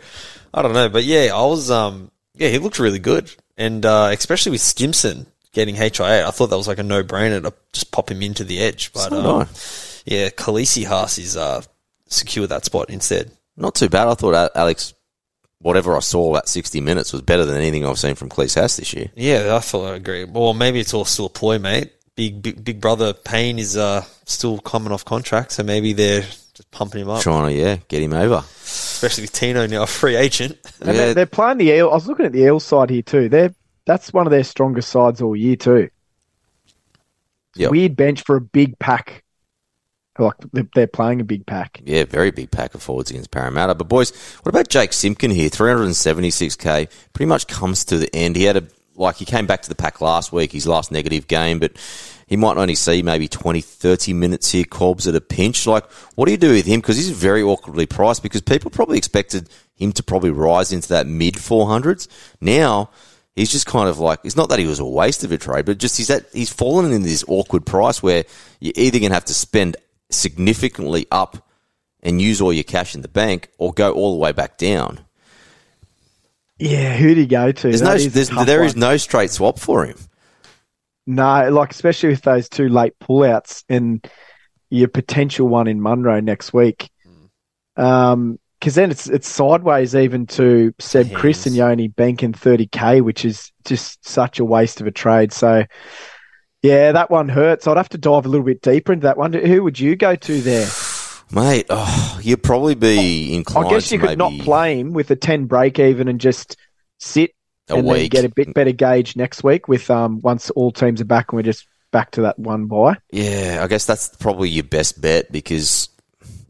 I don't know. But yeah, I was um yeah, he looked really good. And uh, especially with Stimson getting HIA, I thought that was like a no brainer to just pop him into the edge. But So um, did yeah, Klese Haas is uh secured that spot instead. Not too bad. I thought Alex, whatever I saw that sixty minutes was better than anything I've seen from Klese Haas this year. Yeah, I thought I agree. Well, maybe it's all still a ploy, mate. Big big big brother Payne is uh still coming off contract, so maybe they're just pumping him up. Trying to yeah get him over. Especially with Tino now a free agent. And Yeah. they're, they're playing the eel. I was looking at the eel side here too. They're that's one of their strongest sides all year too. Yep. Weird bench for a big pack. Like they're- playing a big pack. Yeah, very big pack of forwards against Parramatta. But boys, what about Jake Simkin here? 376k. Pretty much comes to the end. He had a, like, he came back to the pack last week, his last negative game, but he might only see maybe 20, 30 minutes here, Corbs at a pinch. Like, what do you do with him? Because he's very awkwardly priced because people probably expected him to probably rise into that mid 400s. Now, he's just kind of like, it's not that he was a waste of a trade, but just he's at, he's fallen in this awkward price where you're either going to have to spend significantly up and use all your cash in the bank or go all the way back down. Yeah, who do you go to? There's That no, is there's, tough there is one. no straight swap for him. no, like especially with those two late pullouts and your potential one in Munro next week. Um, because then it's it's sideways even to Seb Kris and only banking thirty k, which is just such a waste of a trade. So, yeah, that one hurts. I'd have to dive a little bit deeper into that one. Who would you go to there? Mate, oh, you'd probably be inclined I guess you could not play him with a ten break even and just sit a and then get a bit better gauge next week with um once all teams are back and we're just back to that one bye. Yeah, I guess that's probably your best bet because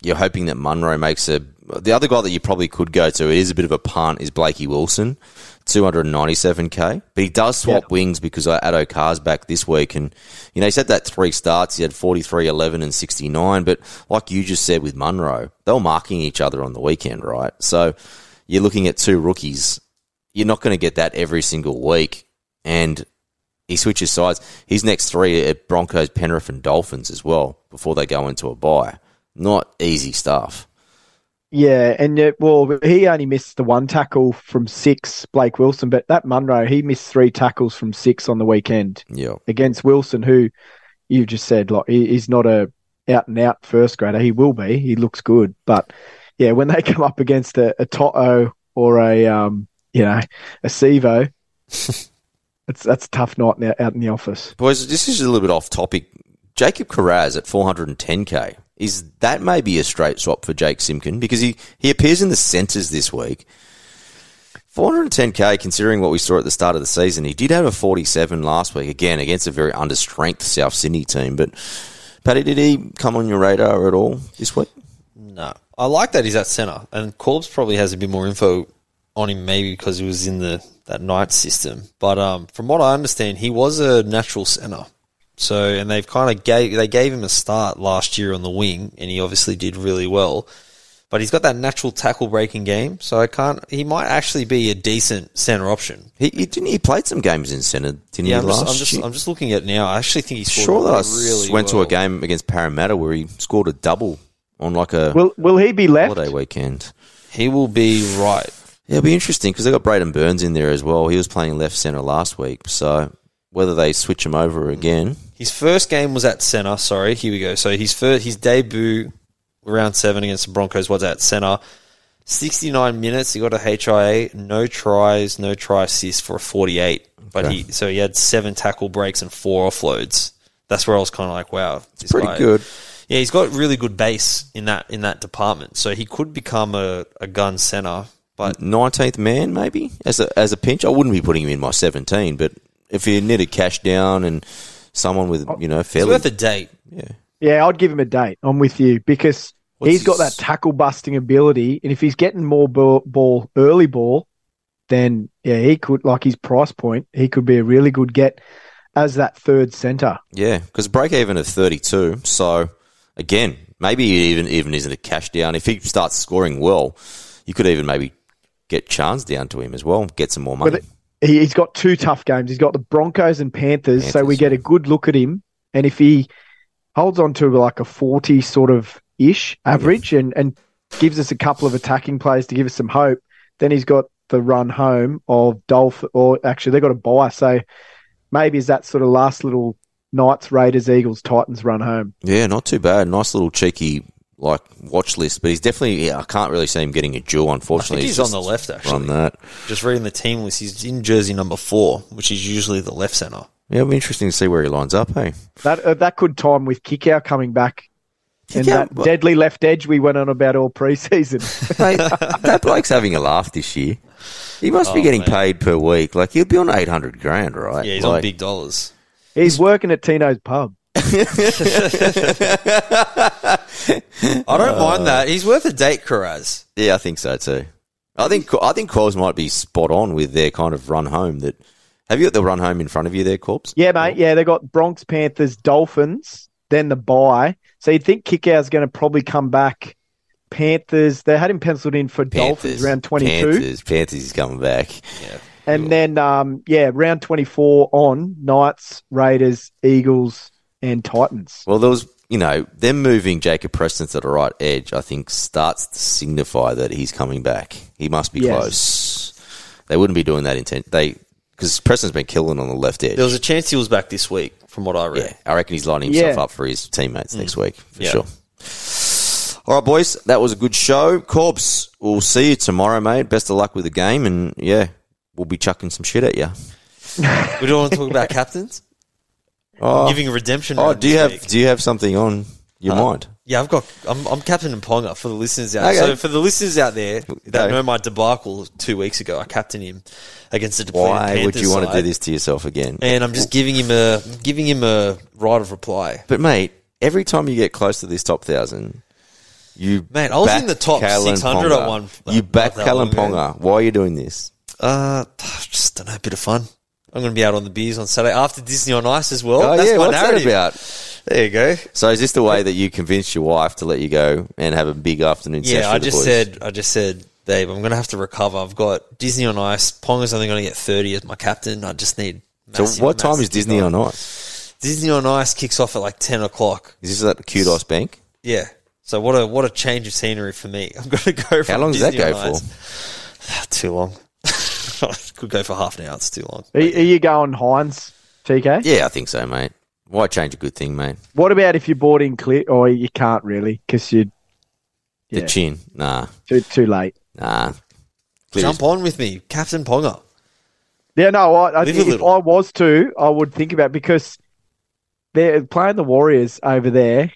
you're hoping that Munro makes a. The other guy that you probably could go to, it is a bit of a punt, is Blakey Wilson, 297k. But he does swap Yeah. wings because I Addo Carr's back this week. And, you know, he's had that three starts. He had 43, 11, and 69. But like you just said with Munro, they were marking each other on the weekend, right? So you're looking at two rookies. You're not going to get that every single week. And he switches sides. His next three are Broncos, Penrith, and Dolphins as well before they go into a bye. Not easy stuff. Yeah, and uh, well, he only missed the one tackle from six, Blake Wilson, but that Munro, he missed three tackles from six on the weekend Yeah. against Wilson, who you just said like he, he's not a out and out first grader. He will be. He looks good, but yeah, when they come up against a, a Toto or a um, you know a Sevo, it's that's a tough night out in the office. Boys, this is a little bit off topic. Jacob Kiraz at 410k. Is that maybe a straight swap for Jake Simkin? Because he, he appears in the centres this week. 410k, considering what we saw at the start of the season, he did have a 47 last week, again, against a very understrength South Sydney team. But, Paddy, did he come on your radar at all this week? No, I like that he's at centre, and Corbs probably has a bit more info on him, maybe because he was in the that night system. But um, from what I understand, he was a natural centre. So, and they've kind of gave they gave him a start last year on the wing, and he obviously did really well. But he's got that natural tackle breaking game, so I can't. He might actually be a decent centre option. He, he didn't. He played some games in centre, didn't Yeah, he? I'm just, last I'm just, year? I'm just looking at it now. I actually think he scored sure that I really went to a game against Parramatta where he scored a double on like a Will will he be left? holiday weekend. He will be right. Yeah, it'll be interesting because they got Braidon Burns in there as well. He was playing left centre last week, so whether they switch him over again. His first game was at centre. Sorry, here we go. So his first, his debut round seven against the Broncos was at centre. 69 minutes. He got a HIA, no tries, no try assists for a 48. But Okay. he so he had seven tackle breaks and four offloads. That's where I was kind of like, wow, this Pretty guy- good. Yeah, he's got really good base in that in that department. So he could become a, a gun center. But Nineteenth man, maybe as a as a pinch. I wouldn't be putting him in my seventeen, but if you needed cash down and someone with oh, you know it's fairly worth a date. yeah. Yeah, I'd give him a date. I'm with you because What's he's got his- that tackle busting ability, and if he's getting more ball, ball early ball, then yeah, he could like his price point. He could be a really good get as that third center. Yeah, because break even at 32. So again, maybe he even even isn't a cash down. If he starts scoring well, you could even maybe get chance down to him as well, get some more money. But he, he's got two tough games. He's got the Broncos and Panthers, so we get a good look at him. And if he holds on to like a 40 sort of ish average and, and gives us a couple of attacking plays to give us some hope, then he's got the run home of Dolphin, or actually they've got a bye. So maybe is that sort of last little Knights, Raiders, Eagles, Titans run home. yeah, not too bad. Nice little cheeky like watch list, but he's definitely. Yeah, I can't really see him getting a duel. I Unfortunately, think he's just on the left actually. on that. Just reading the team list, he's in jersey number four, which is usually the left center. Yeah, it'll be interesting to see where he lines up. Hey, That uh, that could time with Kikau coming back. and Kikau, that what- deadly left edge we went on about all preseason. Mate, that bloke's having a laugh this year. He must be Oh, getting mate. paid per week. Like he'll be on eight hundred grand, right? Yeah, he's like, on big dollars. He's working at Tino's pub. I don't mind that. He's worth a date, Kiraz. Yeah, I think so too. I think I think Corbs might be spot on with their kind of run home. That have you got the run home in front of you there, Corbs? Yeah, mate. Yeah, they got Bronx Panthers, Dolphins, then the bye. So you'd think Kikau's going to probably come back. Panthers, they had him penciled in for Dolphins round 22. Panthers, Panthers is coming back. And then, um, yeah, round 24 on Knights, Raiders, Eagles, and Titans. Well, there was, you know, them moving Jacob Preston to the right edge. I think starts to signify that he's coming back. He must be Yes. close. They wouldn't be doing that intent. They because Preston's been killing on the left edge. There was a chance he was back this week, from what I read. yeah, I reckon he's lining himself Yeah. up for his teammates next mm. week for Yeah. sure. All right, boys, that was a good show. Corbs, we'll see you tomorrow, mate. Best of luck with the game, and yeah, we'll be chucking some shit at you. We don't want to talk about captains. Oh, Giving a redemption. oh do you have week. do you have something on your Uh, mind? Yeah, I've got. I'm, I'm Captain and Ponga for the listeners out. Okay. So for the listeners out there that Go. know my debacle two weeks ago, I captained him against the depleted Why would you want to do this to yourself again? And I'm just giving him a giving him a right of reply. But mate, every time you get close to this top thousand, you Mate, I was in the top 600 Ponga. at one- You back Kalyn. Ponga. Why are you doing this? Uh, just don't know, a bit of fun. I'm going to be out on the beers on Saturday after Disney on Ice as well. oh That's yeah, my what's narrative. that about? There you go. So is this the way that you convinced your wife to let you go and have a big afternoon session? Yeah, I just said, I just said, Dave, I'm going to have to recover. I've got Disney on Ice. Pong is only going to get 30 as my captain. I just need. So massive, what time is Disney on ice? Disney on Ice kicks off at like 10 o'clock. Is this at the Qudos Bank? Yeah. So what a what a change of scenery for me. I'm going to go. How long does that go for? Ice- Too long. Could go for half an hour. It's too long. Are, are you going Heinz, TK? Yeah, I think so, mate. Why change a good thing, mate? What about if you bought in clear? Or you can't really because you The Yeah. chin. Nah. Too too late. Nah. Clear Jump on with me, Captain Ponga. Yeah, no, I, I think if little. I was to, I would think about because they're playing the Warriors over there.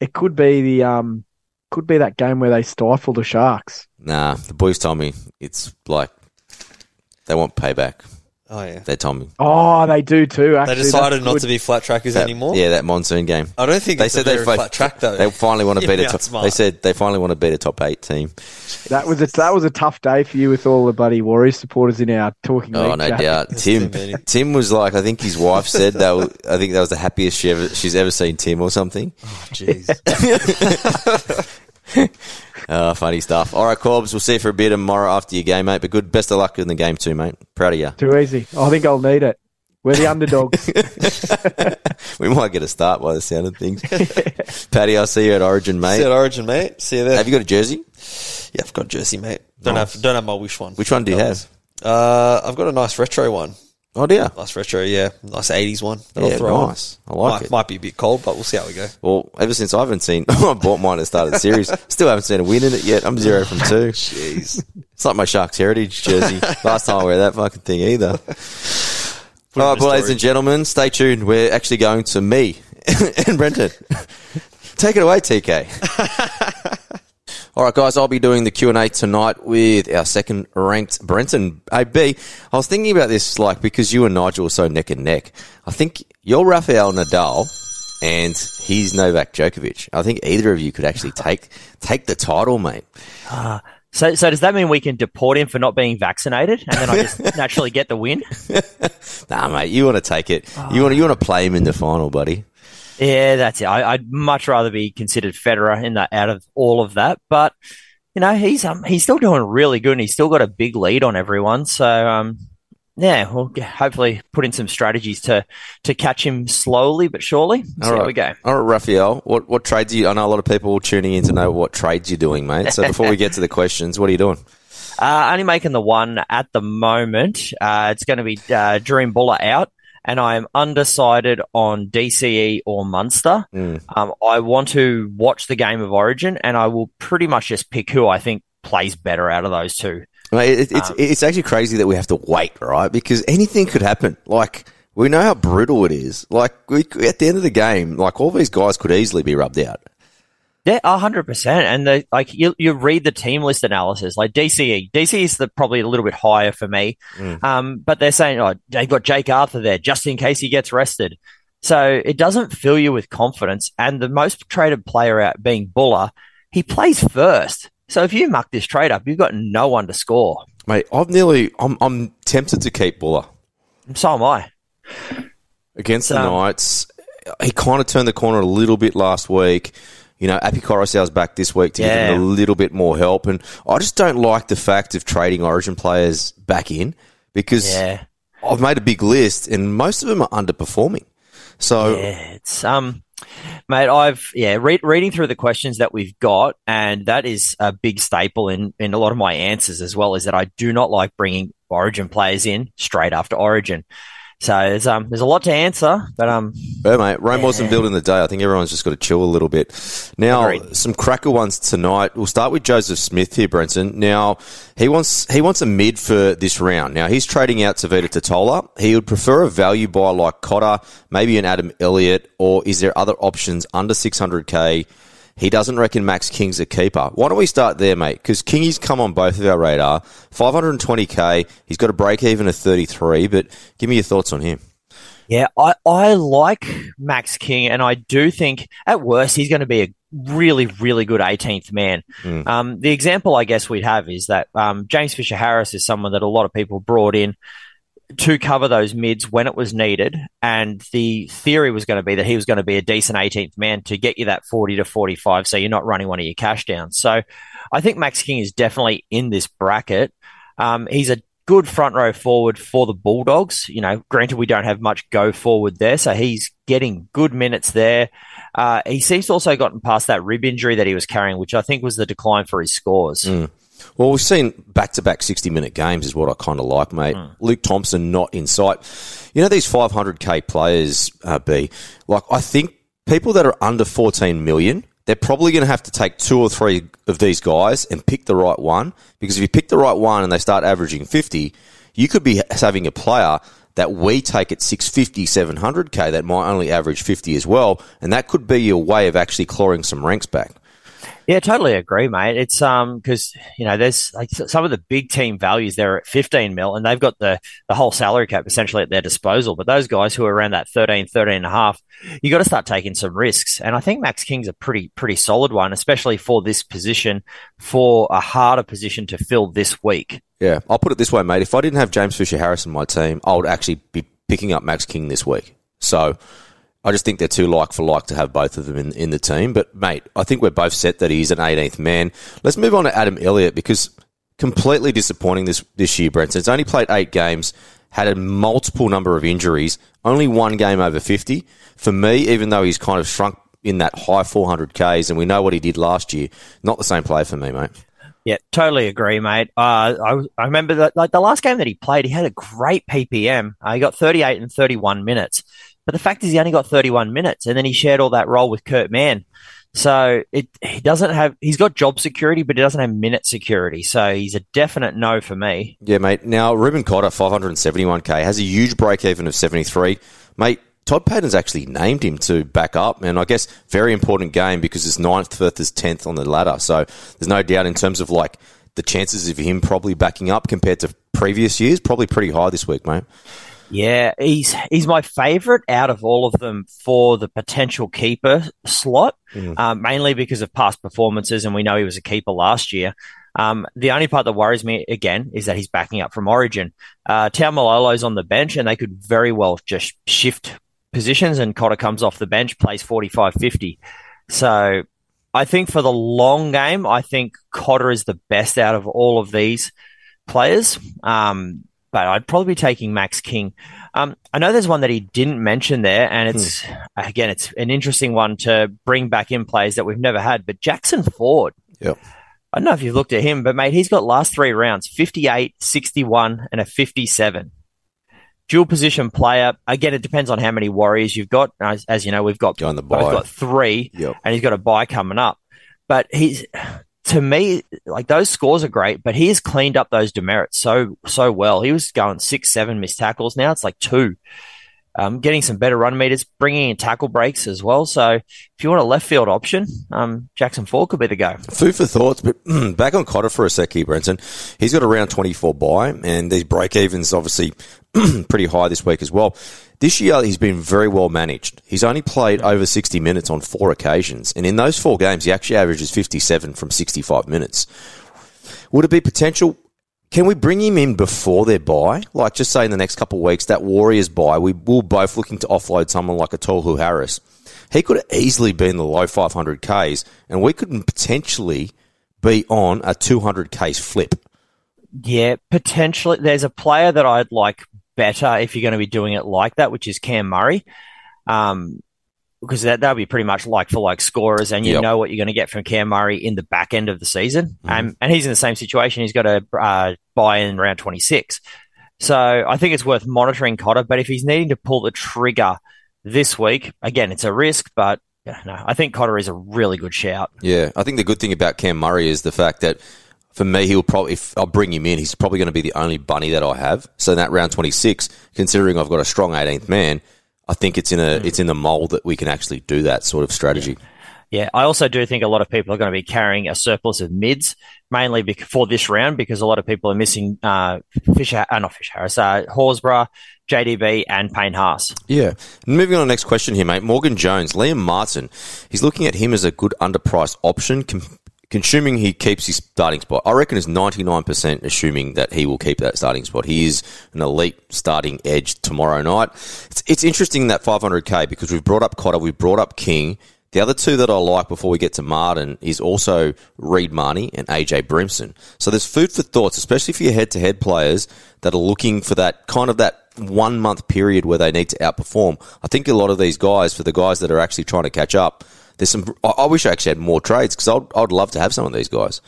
It could be the um, could be that game where they stifle the Sharks. Nah. The boys told me it's like they want payback. Oh yeah. They told me. Oh, they do too. They decided That's not good. to be flat trackers That- anymore. Yeah, that monsoon game. I don't think They it's said a they very flat track though. They finally want to Yeah, beat a top. smart. They said they finally want to beat a top eight team. That was a that was a tough day for you with all the bloody Warriors supporters in our talking Oh league no chat. doubt. Tim. Tim was like I think his wife said that was, I think that was the happiest she ever, she's ever seen Tim or something. Oh, jeez. Uh, funny stuff. All right, Corbs, we'll see you for a bit tomorrow after your game, mate. But good, best of luck in the game too, mate. Proud of you. Too easy. I think I'll need it. We're the underdogs. We might get a start by the sound of things. Paddy, I'll see you at Origin, See you at mate. Origin, mate. See you there. Have you got a jersey? yeah, I've got a jersey, mate. Don't Nice. have don't have my wish one. Which one do you have? Uh, I've got a nice retro one. Oh dear. Nice retro, yeah. Nice eighties one. that I'll Yeah, throw on. nice. I like might, it. might be a bit cold, but we'll see how we go. Well, ever since I haven't seen, I bought mine and started the series. Still haven't seen a win in it yet. I'm zero from two. Jeez. It's like my Sharks Heritage jersey. Last time I wear that fucking thing either. Put All right, well, ladies and gentlemen, stay tuned. We're actually going to me and Brenton. Take it away, TK. All right, guys, I'll be doing the Q&A tonight with our second ranked Brenton AB. I was thinking about this, like, because you and Nigel are so neck and neck. I think you're Rafael Nadal and he's Novak Djokovic. I think either of you could actually take take the title, mate. Ah, so, so does that mean we can deport him for not being vaccinated, and then I just naturally get the win? Nah, mate, you want to take it. You want to, you want to play him in the final, buddy. Yeah, that's it. I, I'd much rather be considered Federer in that out of all of that, but you know he's um he's still doing really good, and he's still got a big lead on everyone. So um yeah, we'll g- hopefully put in some strategies to to catch him slowly but surely. See how we go. All right, Raphael, what, what trades are you? I know a lot of people tuning in to know what trades you're doing, mate. So before we get to the questions, what are you doing? Uh, only making the one at the moment. Uh, it's going to be uh, Dream Buller out, and I am undecided on DCE or Munster. Mm. Um, I want to watch the game of Origin, and I will pretty much just pick who I think plays better out of those two. It, it's Um, it's actually crazy that we have to wait, right? Because anything could happen. Like we know how brutal it is. Like we, at the end of the game, like all these guys could easily be rubbed out. Yeah, hundred percent. And the like, you you read the team list analysis, like DCE. DCE is the probably a little bit higher for me. Mm. Um, but they're saying, oh, they've got Jake Arthur there just in case he gets rested. So it doesn't fill you with confidence. And the most traded player out being Buller, he plays first. So if you muck this trade up, you've got no one to score. Mate, I've nearly. I'm I'm tempted to keep Buller So am I. against the Um, Knights. He kind of turned the corner a little bit last week. You know, Api Koroisau's back this week to give him a little bit more help, and I just don't like the fact of trading Origin players back in because Yeah. I've made a big list, and most of them are underperforming. So Yeah, it's um, mate. I've yeah, read, reading through the questions that we've got, and that is a big staple in in a lot of my answers as well. Is that I do not like bringing Origin players in straight after Origin. So there's um, there's a lot to answer, but um, Yeah, mate. Rome wasn't built in the day. I think everyone's just got to chill a little bit. Now, Agreed. some cracker ones tonight. We'll start with Joseph Smith here, Brenton. Now, he wants he wants a mid for this round. Now, he's trading out to Vita Totola. He would prefer a value buy like Cotter, maybe an Adam Elliott, or is there other options under 600k? He doesn't reckon Max King's a keeper. Why don't we start there, mate? Because Kingy's come on both of our radar. 520k. He's got a break even of 33, but give me your thoughts on him. yeah, I I like Max King, and I do think at worst he's going to be a really really good 18th man. Mm. Um, the example I guess we'd have is that um, James Fisher Harris is someone that a lot of people brought in to cover those mids when it was needed. And the theory was going to be that he was going to be a decent 18th man to get you that 40 to 45. So you're not running one of your cash downs. So I think Max King is definitely in this bracket. Um, he's a good front row forward for the Bulldogs. You know, granted, we don't have much go forward there. So he's getting good minutes there. Uh, he seems to also gotten past that rib injury that he was carrying, which I think was the decline for his scores. Mm. Well, we've seen back to back 60 minute games, is what I kind of like, mate. Luke Thompson not in sight. You know, these 500k players, uh, B, like, I think people that are under 14 million, they're probably going to have to take two or three of these guys and pick the right one. Because if you pick the right one and they start averaging 50, you could be having a player that we take at 650, 700k that might only average 50 as well. And that could be your way of actually clawing some ranks back. Yeah, totally agree, mate. It's um because you know there's like some of the big team values there at 15 mil, and they've got the the whole salary cap essentially at their disposal. But those guys who are around that 13, 13 and a half, you got to start taking some risks. And I think Max King's a pretty pretty solid one, especially for this position, for a harder position to fill this week. Yeah, I'll put it this way, mate. If I didn't have James Fisher Harris in my team, I would actually be picking up Max King this week. So I just think they're too like for like to have both of them in, in the team. But, mate, I think we're both set that he's an 18th man. Let's move on to Adam Elliott because completely disappointing this, this year, Brent. He's only played eight games, had a multiple number of injuries, only one game over 50. For me, even though he's kind of shrunk in that high 400Ks and we know what he did last year, not the same player for me, mate. Yeah, totally agree, mate. Uh, I, I remember that like the last game that he played, he had a great PPM. Uh, he got 38 and 31 minutes. But the fact is, he only got 31 minutes, and then he shared all that role with Kurt Mann. So it he doesn't have he's got job security, but he doesn't have minute security. So he's a definite no for me. Yeah, mate. Now Reuben Cotter, 571k, has a huge break even of 73. Mate, Todd Payten's actually named him to back up, and I guess very important game because it's ninth versus tenth on the ladder. So there's no doubt in terms of like the chances of him probably backing up compared to previous years, probably pretty high this week, mate. Yeah, he's he's my favourite out of all of them for the potential keeper slot, mm. um, mainly because of past performances, and we know he was a keeper last year. Um, the only part that worries me again is that he's backing up from Origin. Uh, Taumalolo's on the bench, and they could very well just shift positions, and Cotter comes off the bench, plays 45-50. So I think for the long game, I think Cotter is the best out of all of these players. Um, I'd probably be taking Max King. Um, I know there's one that he didn't mention there, and it's hmm. again, it's an interesting one to bring back in plays that we've never had. But Jackson Ford, yep. I don't know if you've looked at him, but mate, he's got last three rounds 58, 61, and a 57. Dual position player. Again, it depends on how many warriors you've got. As, as you know, we've got, the we've got three, yep. and he's got a buy coming up. But he's to me, like those scores are great, but he has cleaned up those demerits so so well. He was going six, seven missed tackles. Now it's like two. Um, getting some better run meters, bringing in tackle breaks as well. So if you want a left field option, um, Jackson Ford could be the go. Food for thoughts, but back on Cotter for a sec here, Brenton. He's got around 24 buy, and these break evens obviously pretty high this week as well. This year, he's been very well managed. He's only played over 60 minutes on four occasions, and in those four games, he actually averages 57 from 65 minutes. Would it be potential? Can we bring him in before their buy? Like, just say in the next couple of weeks, that Warriors buy, we will both looking to offload someone like a Tohu Harris. He could have easily been the low 500Ks, and we could potentially be on a 200Ks flip. Yeah, potentially. There's a player that I'd like better if you're going to be doing it like that, which is Cam Murray. Um, because that that'll be pretty much like for like scorers, and you yep. know what you're going to get from Cam Murray in the back end of the season. Mm-hmm. Um, and he's in the same situation. He's got to uh, buy in round 26. So I think it's worth monitoring Cotter. But if he's needing to pull the trigger this week, again, it's a risk, but no, I think Cotter is a really good shout. Yeah, I think the good thing about Cam Murray is the fact that for me, he'll probably, if I'll bring him in, he's probably going to be the only bunny that I have. So in that round 26, considering I've got a strong 18th man, I think it's in a, it's in the mold that we can actually do that sort of strategy. Yeah. yeah. I also do think a lot of people are going to be carrying a surplus of mids, mainly for this round, because a lot of people are missing uh, Fisher, uh, not Fisher Harris, uh, Horsburgh, JDB, and Payne Haas. Yeah. Moving on to the next question here, mate. Morgan Jones, Liam Martin. He's looking at him as a good underpriced option. Com- consuming he keeps his starting spot. I reckon it's 99% assuming that he will keep that starting spot. He is an elite starting edge tomorrow night. It's, it's interesting that 500k because we've brought up Cotter, we've brought up King. The other two that I like before we get to Martin is also Reed Mahoney and AJ Brimson. So there's food for thoughts, especially for your head-to-head players that are looking for that kind of that one month period where they need to outperform. I think a lot of these guys, for the guys that are actually trying to catch up, there's some. I, I wish I actually had more trades because I'd, I'd love to have some of these guys.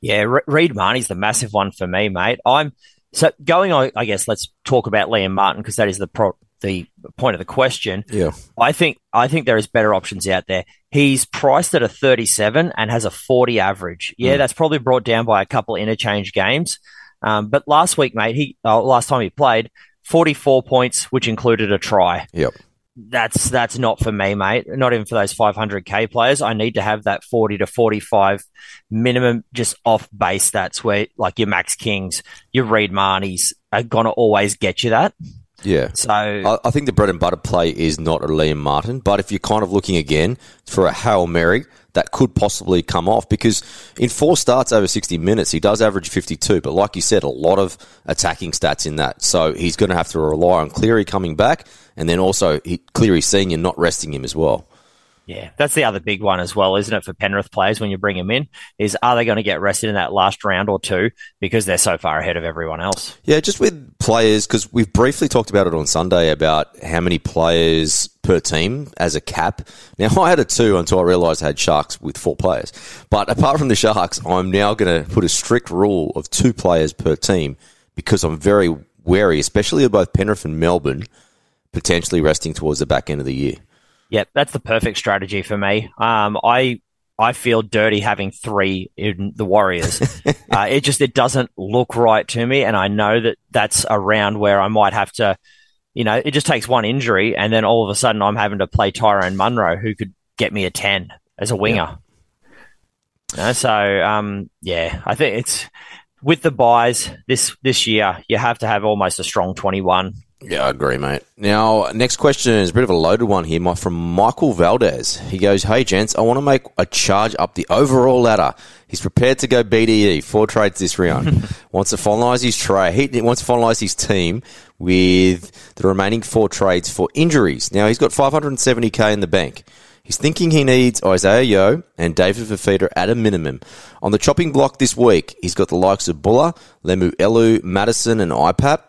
Yeah, Reed Mahoney's the massive one for me, mate. I'm so going on. I guess let's talk about Liam Martin because that is the pro, the point of the question. Yeah. I think I think there is better options out there. He's priced at a 37 and has a 40 average. Yeah, that's probably brought down by a couple of interchange games. Um, but last week, mate, he uh, last time he played, 44 points, which included a try. Yep. That's that's not for me, mate. Not even for those 500k players. I need to have that 40 to 45 minimum, just off base That's where like your Max Kings, your Reed Mahoneys are gonna always get you that. Yeah. So I, I think the bread and butter play is not a Liam Martin, but if you're kind of looking again for a Hail Mary, that could possibly come off because in four starts over 60 minutes, he does average 52. But like you said, a lot of attacking stats in that. So he's going to have to rely on Cleary coming back and then also he, Cleary senior not resting him as well. Yeah, that's the other big one as well, isn't it, for Penrith players when you bring them in? Is are they going to get rested in that last round or two because they're so far ahead of everyone else? Yeah, just with players, because we've briefly talked about it on Sunday about how many players per team as a cap. Now, I had a two until I realised I had Sharks with four players. But apart from the Sharks, I'm now going to put a strict rule of two players per team because I'm very wary, especially of both Penrith and Melbourne, potentially resting towards the back end of the year. Yep, that's the perfect strategy for me. Um, I I feel dirty having three in the Warriors. uh, it just it doesn't look right to me, and I know that that's a round where I might have to, you know, it just takes one injury, and then all of a sudden I'm having to play Tyrone Munro, who could get me a ten as a winger. Uh, so um, yeah, I think it's with the buys this this year. You have to have almost a strong twenty one. Yeah, I agree, mate. Now, next question is a bit of a loaded one here my- from Michael Valdez. He goes, Hey, gents, I want to make a charge up the overall ladder. He's prepared to go BDE, four trades this round. wants to finalise his trade. He wants to finalise his team with the remaining four trades for injuries. Now, he's got 570k in the bank. He's thinking he needs Isaiah Yo and David Fifita at a minimum. On the chopping block this week, he's got the likes of Buller, Lemuelu, Madison, and IPAP.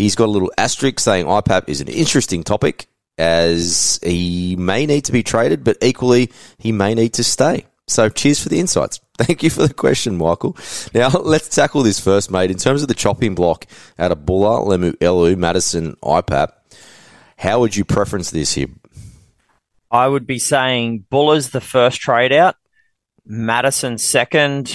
He's got a little asterisk saying IPAP is an interesting topic as he may need to be traded, but equally he may need to stay. So cheers for the insights. Thank you for the question, Michael. Now let's tackle this first, mate. In terms of the chopping block out of Buller, Lemuelu, Madison, IPAP, how would you preference this here? I would be saying Buller's the first trade out, Madison second,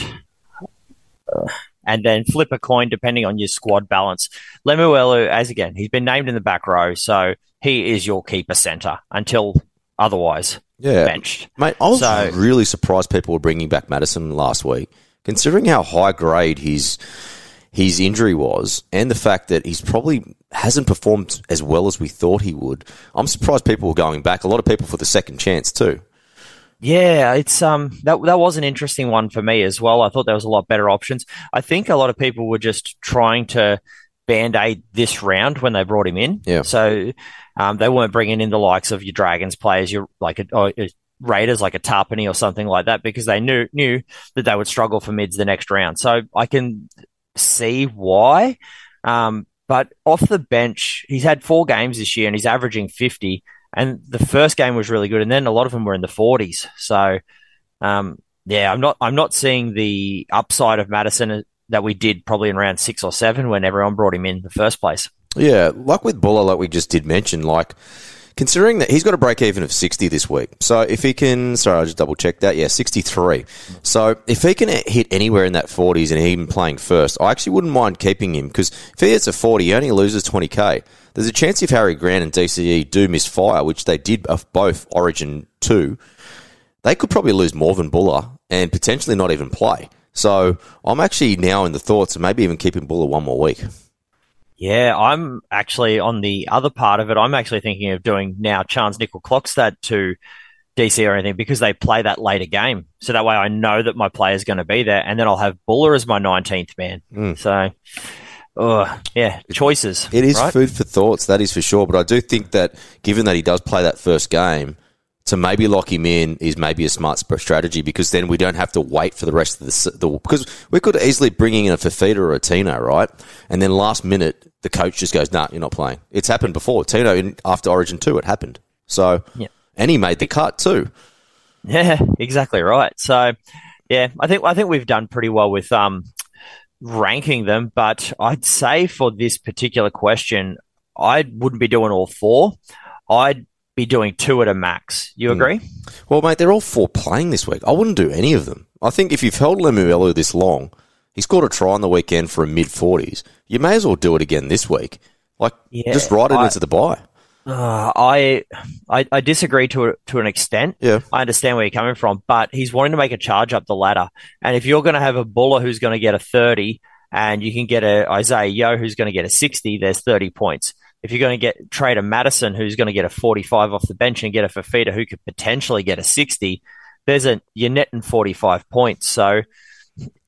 uh, and then flip a coin depending on your squad balance. Lemuelu, as again, he's been named in the back row, so he is your keeper centre until otherwise Yeah. benched. Mate, I was So- really surprised people were bringing back Madison last week, considering how high grade his his injury was, and the fact that he's probably hasn't performed as well as we thought he would. I'm surprised people were going back. A lot of people for the second chance too. Yeah, it's um that that was an interesting one for me as well. I thought there was a lot better options. I think a lot of people were just trying to band aid this round when they brought him in. Yeah. So um, they weren't bringing in the likes of your Dragons players, your like a, or, uh, Raiders, like a Tapine or something like that, because they knew knew that they would struggle for mids the next round. So I can see why. Um, but off the bench, he's had four games this year and he's averaging 50. And the first game was really good. And then a lot of them were in the 40s. So, um, yeah, I'm not, I'm not seeing the upside of Madison that we did probably in round six or seven when everyone brought him in, in the first place. Yeah, like with Buller, like we just did mention, like considering that he's got a break even of 60 this week. So if he can, sorry, I just double checked that. Yeah, 63. So if he can hit anywhere in that 40s and even playing first, I actually wouldn't mind keeping him because if he hits a 40, he only loses 20k. There's a chance if Harry Grant and DCE do misfire, which they did of both Origin 2, they could probably lose more than Buller and potentially not even play. So I'm actually now in the thoughts of maybe even keeping Buller one more week. Yeah, I'm actually on the other part of it. I'm actually thinking of doing now Chance Nickel Clockstad to DC or anything because they play that later game. So that way I know that my player is going to be there. And then I'll have Buller as my 19th man. So, uh, yeah, choices. It is right? food for thoughts, that is for sure. But I do think that given that he does play that first game, to maybe lock him in is maybe a smart strategy because then we don't have to wait for the rest of the, the because we could easily bring in a Fifita or a Tino, right? And then last minute the coach just goes, "Nah, you're not playing." It's happened before. Tino in, after Origin two, it happened. So, Yeah. and he made the cut too. Yeah, exactly right. So, yeah, I think I think we've done pretty well with um ranking them, but I'd say for this particular question, I wouldn't be doing all four. I'd be doing two at a max. You agree? Well, mate, they're all four playing this week. I wouldn't do any of them. I think if you've held Lemuelu this long, he scored a try on the weekend for a mid 40s. You may as well do it again this week. Like, Yeah, just ride it I- into the bye. Uh, I, I I disagree to a, to an extent. Yeah. I understand where you're coming from, but he's wanting to make a charge up the ladder. And if you're going to have a buller who's going to get a 30 and you can get a Isaiah Yo who's going to get a 60, there's 30 points. If you're going to get trade a Madison who's going to get a 45 off the bench and get a Fifita who could potentially get a 60, there's a you're netting 45 points. So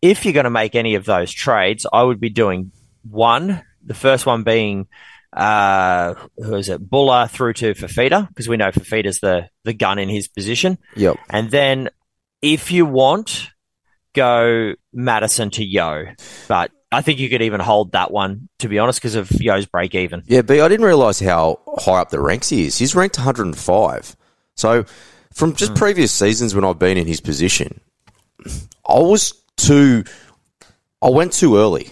if you're going to make any of those trades, I would be doing one. The first one being uh, who is it? Buller through to Fifita because we know Fifita's the the gun in his position. Yep. And then if you want, go Madison to Yo. But I think you could even hold that one to be honest because of Yo's break even. Yeah, B, I didn't realise how high up the ranks he is. He's ranked 105. So, from just hmm. previous seasons when I've been in his position, I was too. I went too early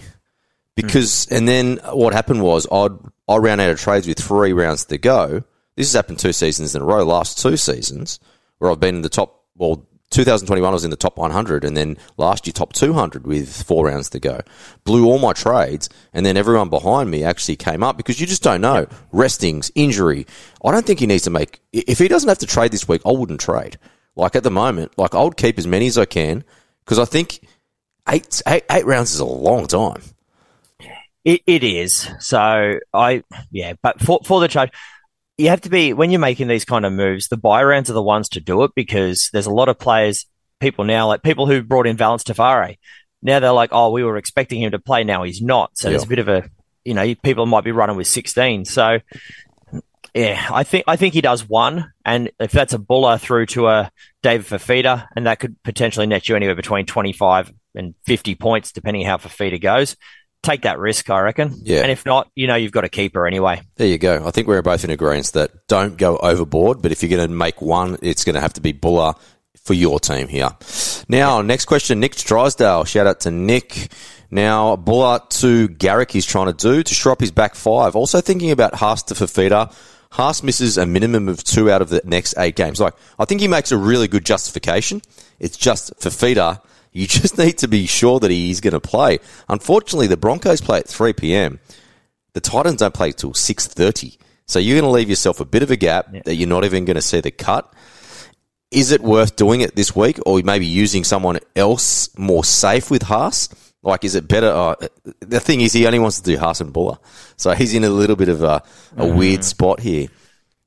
because, hmm. and then what happened was I'd I ran out of trades with three rounds to go. This has happened two seasons in a row. Last two seasons where I've been in the top. Well, 2021 I was in the top 100, and then last year top 200 with four rounds to go. Blew all my trades, and then everyone behind me actually came up because you just don't know restings, injury. I don't think he needs to make. If he doesn't have to trade this week, I wouldn't trade. Like at the moment, like I would keep as many as I can because I think eight, eight eight rounds is a long time. It, it is. So I, yeah, but for, for the charge, you have to be, when you're making these kind of moves, the buy rounds are the ones to do it because there's a lot of players, people now, like people who brought in Valence Tafare. Now they're like, oh, we were expecting him to play. Now he's not. So there's a bit of a, you know, people might be running with 16. So yeah, I think, I think he does one. And if that's a buller through to a David Fifita, and that could potentially net you anywhere between 25 and 50 points, depending how Fifita goes take that risk, I reckon. Yeah. And if not, you know, you've got a keeper anyway. There you go. I think we're both in agreement that don't go overboard, but if you're going to make one, it's going to have to be Buller for your team here. Now, next question, Nick Drysdale. Shout out to Nick. Now, Buller to Garrick he's trying to do to shore up his back five. Also thinking about Haas to Fifita. Haas misses a minimum of two out of the next eight games. Like, I think he makes a really good justification. It's just Fifita. You just need to be sure that he's going to play. Unfortunately, the Broncos play at 3 p.m the Titans don't play till six thirty. So you're going to leave yourself a bit of a gap that you're not even going to see the cut. Is it worth doing it this week, or maybe using someone else more safe with Haas? Like, is it better? Uh, the thing is, he only wants to do Haas and Buller, so he's in a little bit of a, a weird spot here.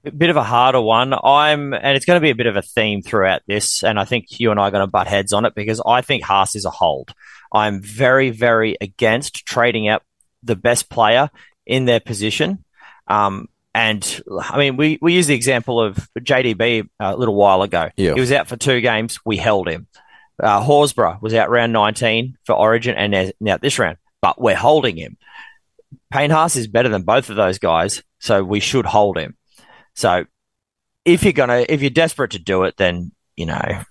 A bit of a harder one. I'm, and it's going to be a bit of a theme throughout this. And I think you and I are going to butt heads on it because I think Haas is a hold. I'm very, very against trading out the best player in their position. Um, and I mean, we, we use the example of JDB a little while ago. Yeah. He was out for two games. We held him. Uh, Horsburgh was out round 19 for Origin and now- now this round, but we're holding him. Payne Haas is better than both of those guys, so we should hold him. So if you're gonna, if you're desperate to do it, then you know,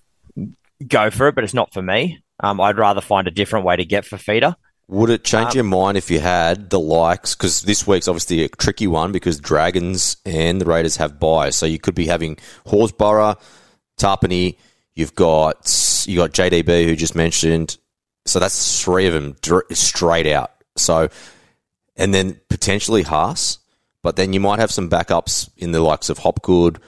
go for it. But it's not for me. Um, I'd rather find a different way to get for feeder. Would it change your mind if you had the likes? Because this week's obviously a tricky one because Dragons and the Raiders have buys, so you could be having Horsburgh, Tapine. You've got you got JDB who just mentioned, so that's three of them straight out. So, and then potentially Haas, but then you might have some backups in the likes of Hopgood.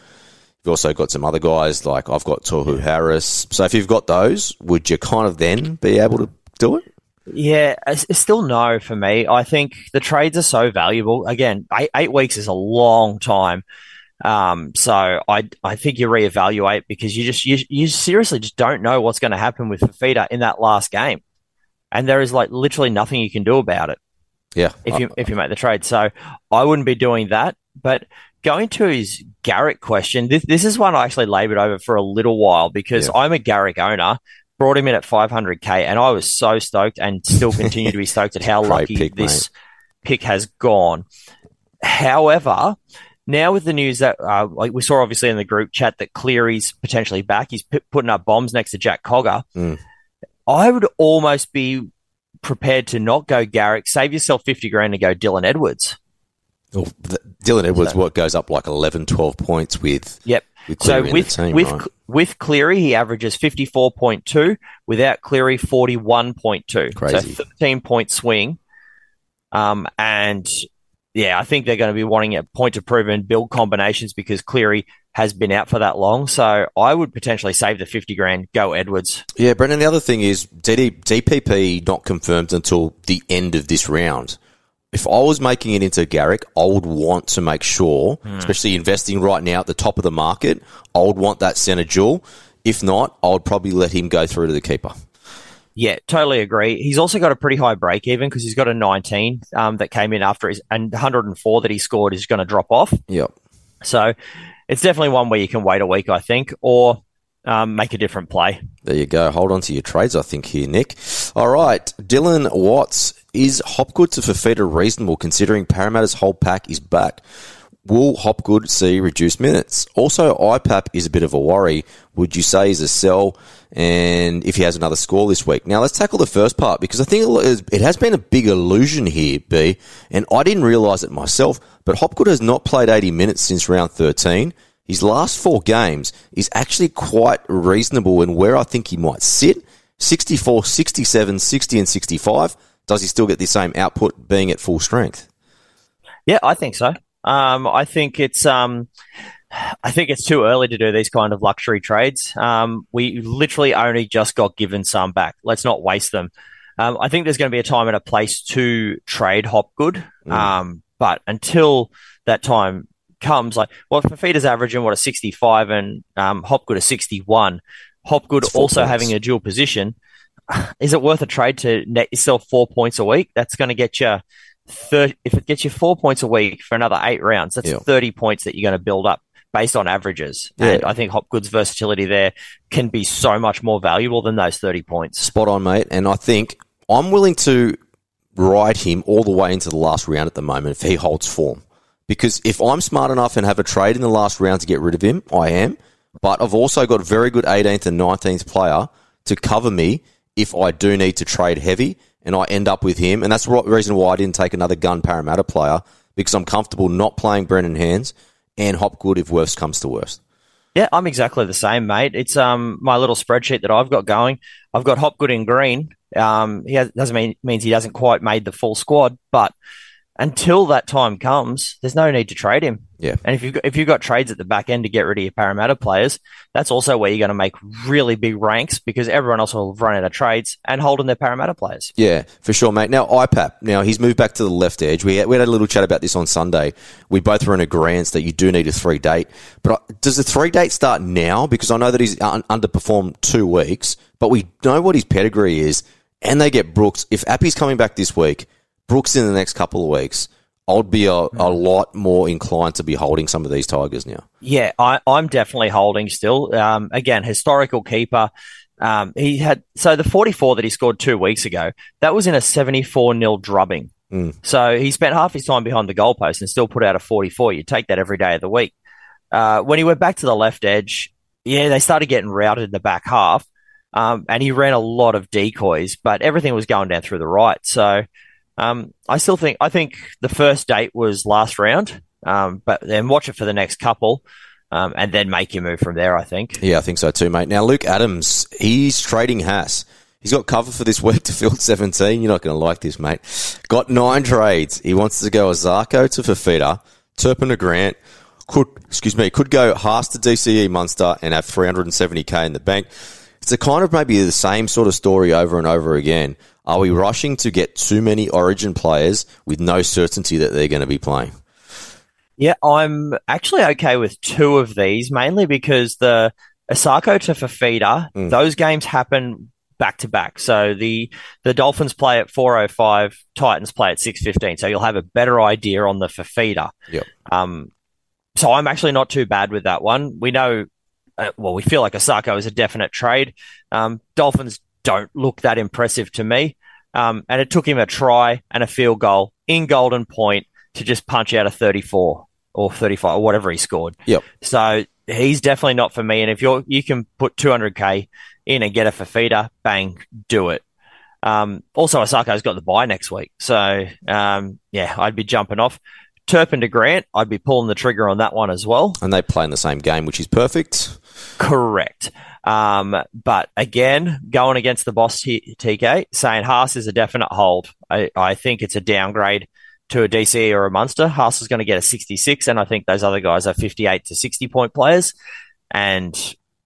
You've also got some other guys like I've got Tohu Harris. So if you've got those, would you kind of then be able to do it? Yeah, it's, still no for me. I think the trades are so valuable. Again, eight, eight weeks is a long time. Um, so I I think you reevaluate because you just you, you seriously just don't know what's going to happen with Fifita in that last game, and there is like literally nothing you can do about it. Yeah, if you if you make the trade. So I wouldn't be doing that. But going to his Garrick question, this this is one I actually laboured over for a little while because Yeah. I'm a Garrick owner. Brought him in at 500k, and I was so stoked, and still continue to be stoked at how lucky pick, this pick has gone. However, now with the news that uh, like we saw obviously in the group chat that Cleary's potentially back, he's p- putting up bombs next to Jack Cogger. Mm. I would almost be prepared to not go Garrick, save yourself 50 grand and go Dylan Edwards. Oh, th- Dylan Edwards, what goes up like 11, 12 points with Yep. with So with the team, with right? with Cleary, he averages fifty four point two. Without Cleary, forty one point two. Crazy. So thirteen point swing. Um, and yeah, I think they're going to be wanting a point to prove and build combinations because Cleary has been out for that long. So I would potentially save the fifty grand, go Edwards. Yeah, Brendan, the other thing is DD, DPP not confirmed until the end of this round. If I was making it into Garrick, I would want to make sure, especially investing right now at the top of the market, I would want that centre jewel. If not, I would probably let him go through to the keeper. Yeah, totally agree. He's also got a pretty high break even because he's got a 19 um, that came in after his and 104 that he scored is going to drop off. Yep. So it's definitely one where you can wait a week, I think, or um, make a different play. There you go. Hold on to your trades, I think, here, Nick. All right. Dylan Watts. Is Hopgood to Fifita reasonable considering Parramatta's whole pack is back? Will Hopgood see reduced minutes? Also, IPAP is a bit of a worry. Would you say he's a sell? And if he has another score this week. Now, let's tackle the first part because I think it has been a big illusion here, B, and I didn't realise it myself, but Hopgood has not played 80 minutes since round 13. His last four games is actually quite reasonable in where I think he might sit 64, 67, 60, and 65. Does he still get the same output being at full strength? Yeah, I think so. Um, I think it's um, I think it's too early to do these kind of luxury trades. Um, we literally only just got given some back. Let's not waste them. Um, I think there's going to be a time and a place to trade Hopgood. Um, but until that time comes, like, well, Fifita's averaging what a 65 and um, Hopgood a 61. Hopgood also points. having a dual position. Is it worth a trade to net yourself four points a week? That's going to get you 30, if it gets you four points a week for another eight rounds, that's Yeah. 30 points that you're going to build up based on averages. Yeah. And I think Hopgood's versatility there can be so much more valuable than those 30 points. Spot on, mate. And I think I'm willing to ride him all the way into the last round at the moment if he holds form. Because if I'm smart enough and have a trade in the last round to get rid of him, I am. But I've also got a very good 18th and 19th player to cover me if I do need to trade heavy and I end up with him. And that's the reason why I didn't take another gun Parramatta player because I'm comfortable not playing Brendan Hands and Hopgood if worst comes to worst. Yeah, I'm exactly the same, mate. It's um my little spreadsheet that I've got going. I've got Hopgood in green. Um, he has, doesn't mean means he hasn't quite made the full squad, but until that time comes, there's no need to trade him. Yeah. And if you've got, if you've got trades at the back end to get rid of your Parramatta players, that's also where you're going to make really big ranks because everyone else will have run out of trades and holding their Parramatta players. Yeah, for sure, mate. Now, IPAP, now he's moved back to the left edge. We had, we had a little chat about this on Sunday. We both were in agreement that you do need a three date. But uh, does the three date start now? Because I know that he's un- underperformed two weeks, but we know what his pedigree is, and they get Brooks. If Appy's coming back this week, Brooks in the next couple of weeks, I'd be a, a lot more inclined to be holding some of these Tigers now. Yeah, I, I'm definitely holding still. Um, again, historical keeper. Um, he had so the 44 that he scored two weeks ago. That was in a 74 nil drubbing. Mm. So he spent half his time behind the goalpost and still put out a 44. You take that every day of the week. Uh, when he went back to the left edge, yeah, they started getting routed in the back half, um, and he ran a lot of decoys, but everything was going down through the right. So um, I still think I think the first date was last round, um, but then watch it for the next couple, um, and then make your move from there. I think. Yeah, I think so too, mate. Now, Luke Adams, he's trading Haas. He's got cover for this week to field 17. You're not going to like this, mate. Got nine trades. He wants to go Isaako to Fifita, Turpin to Grant. Could, excuse me, could go Haas to DCE Munster and have 370k in the bank. It's a kind of maybe the same sort of story over and over again. Are we rushing to get too many origin players with no certainty that they're going to be playing? Yeah, I'm actually okay with two of these, mainly because the Isaako to Fifita, Mm. those games happen back to back. So the the Dolphins play at 4:05, Titans play at 6:15. So you'll have a better idea on the Fifita. Yep. Um, so I'm actually not too bad with that one. We know, uh, well, we feel like Isaako is a definite trade. Um, Dolphins don't look that impressive to me. Um, and it took him a try and a field goal in Golden Point to just punch out a 34 or 35 or whatever he scored. Yep. So he's definitely not for me. And if you're, you can put 200k in and get a Fifita, bang, do it. Um, also, Isaako's got the buy next week. So, um, yeah, I'd be jumping off. Turpin to Grant, I'd be pulling the trigger on that one as well. And they play in the same game, which is perfect. Correct. Um, but again, going against the boss TK, saying Haas is a definite hold. I, I think it's a downgrade to a DC or a Munster. Haas is going to get a 66, and I think those other guys are 58 to 60 point players. And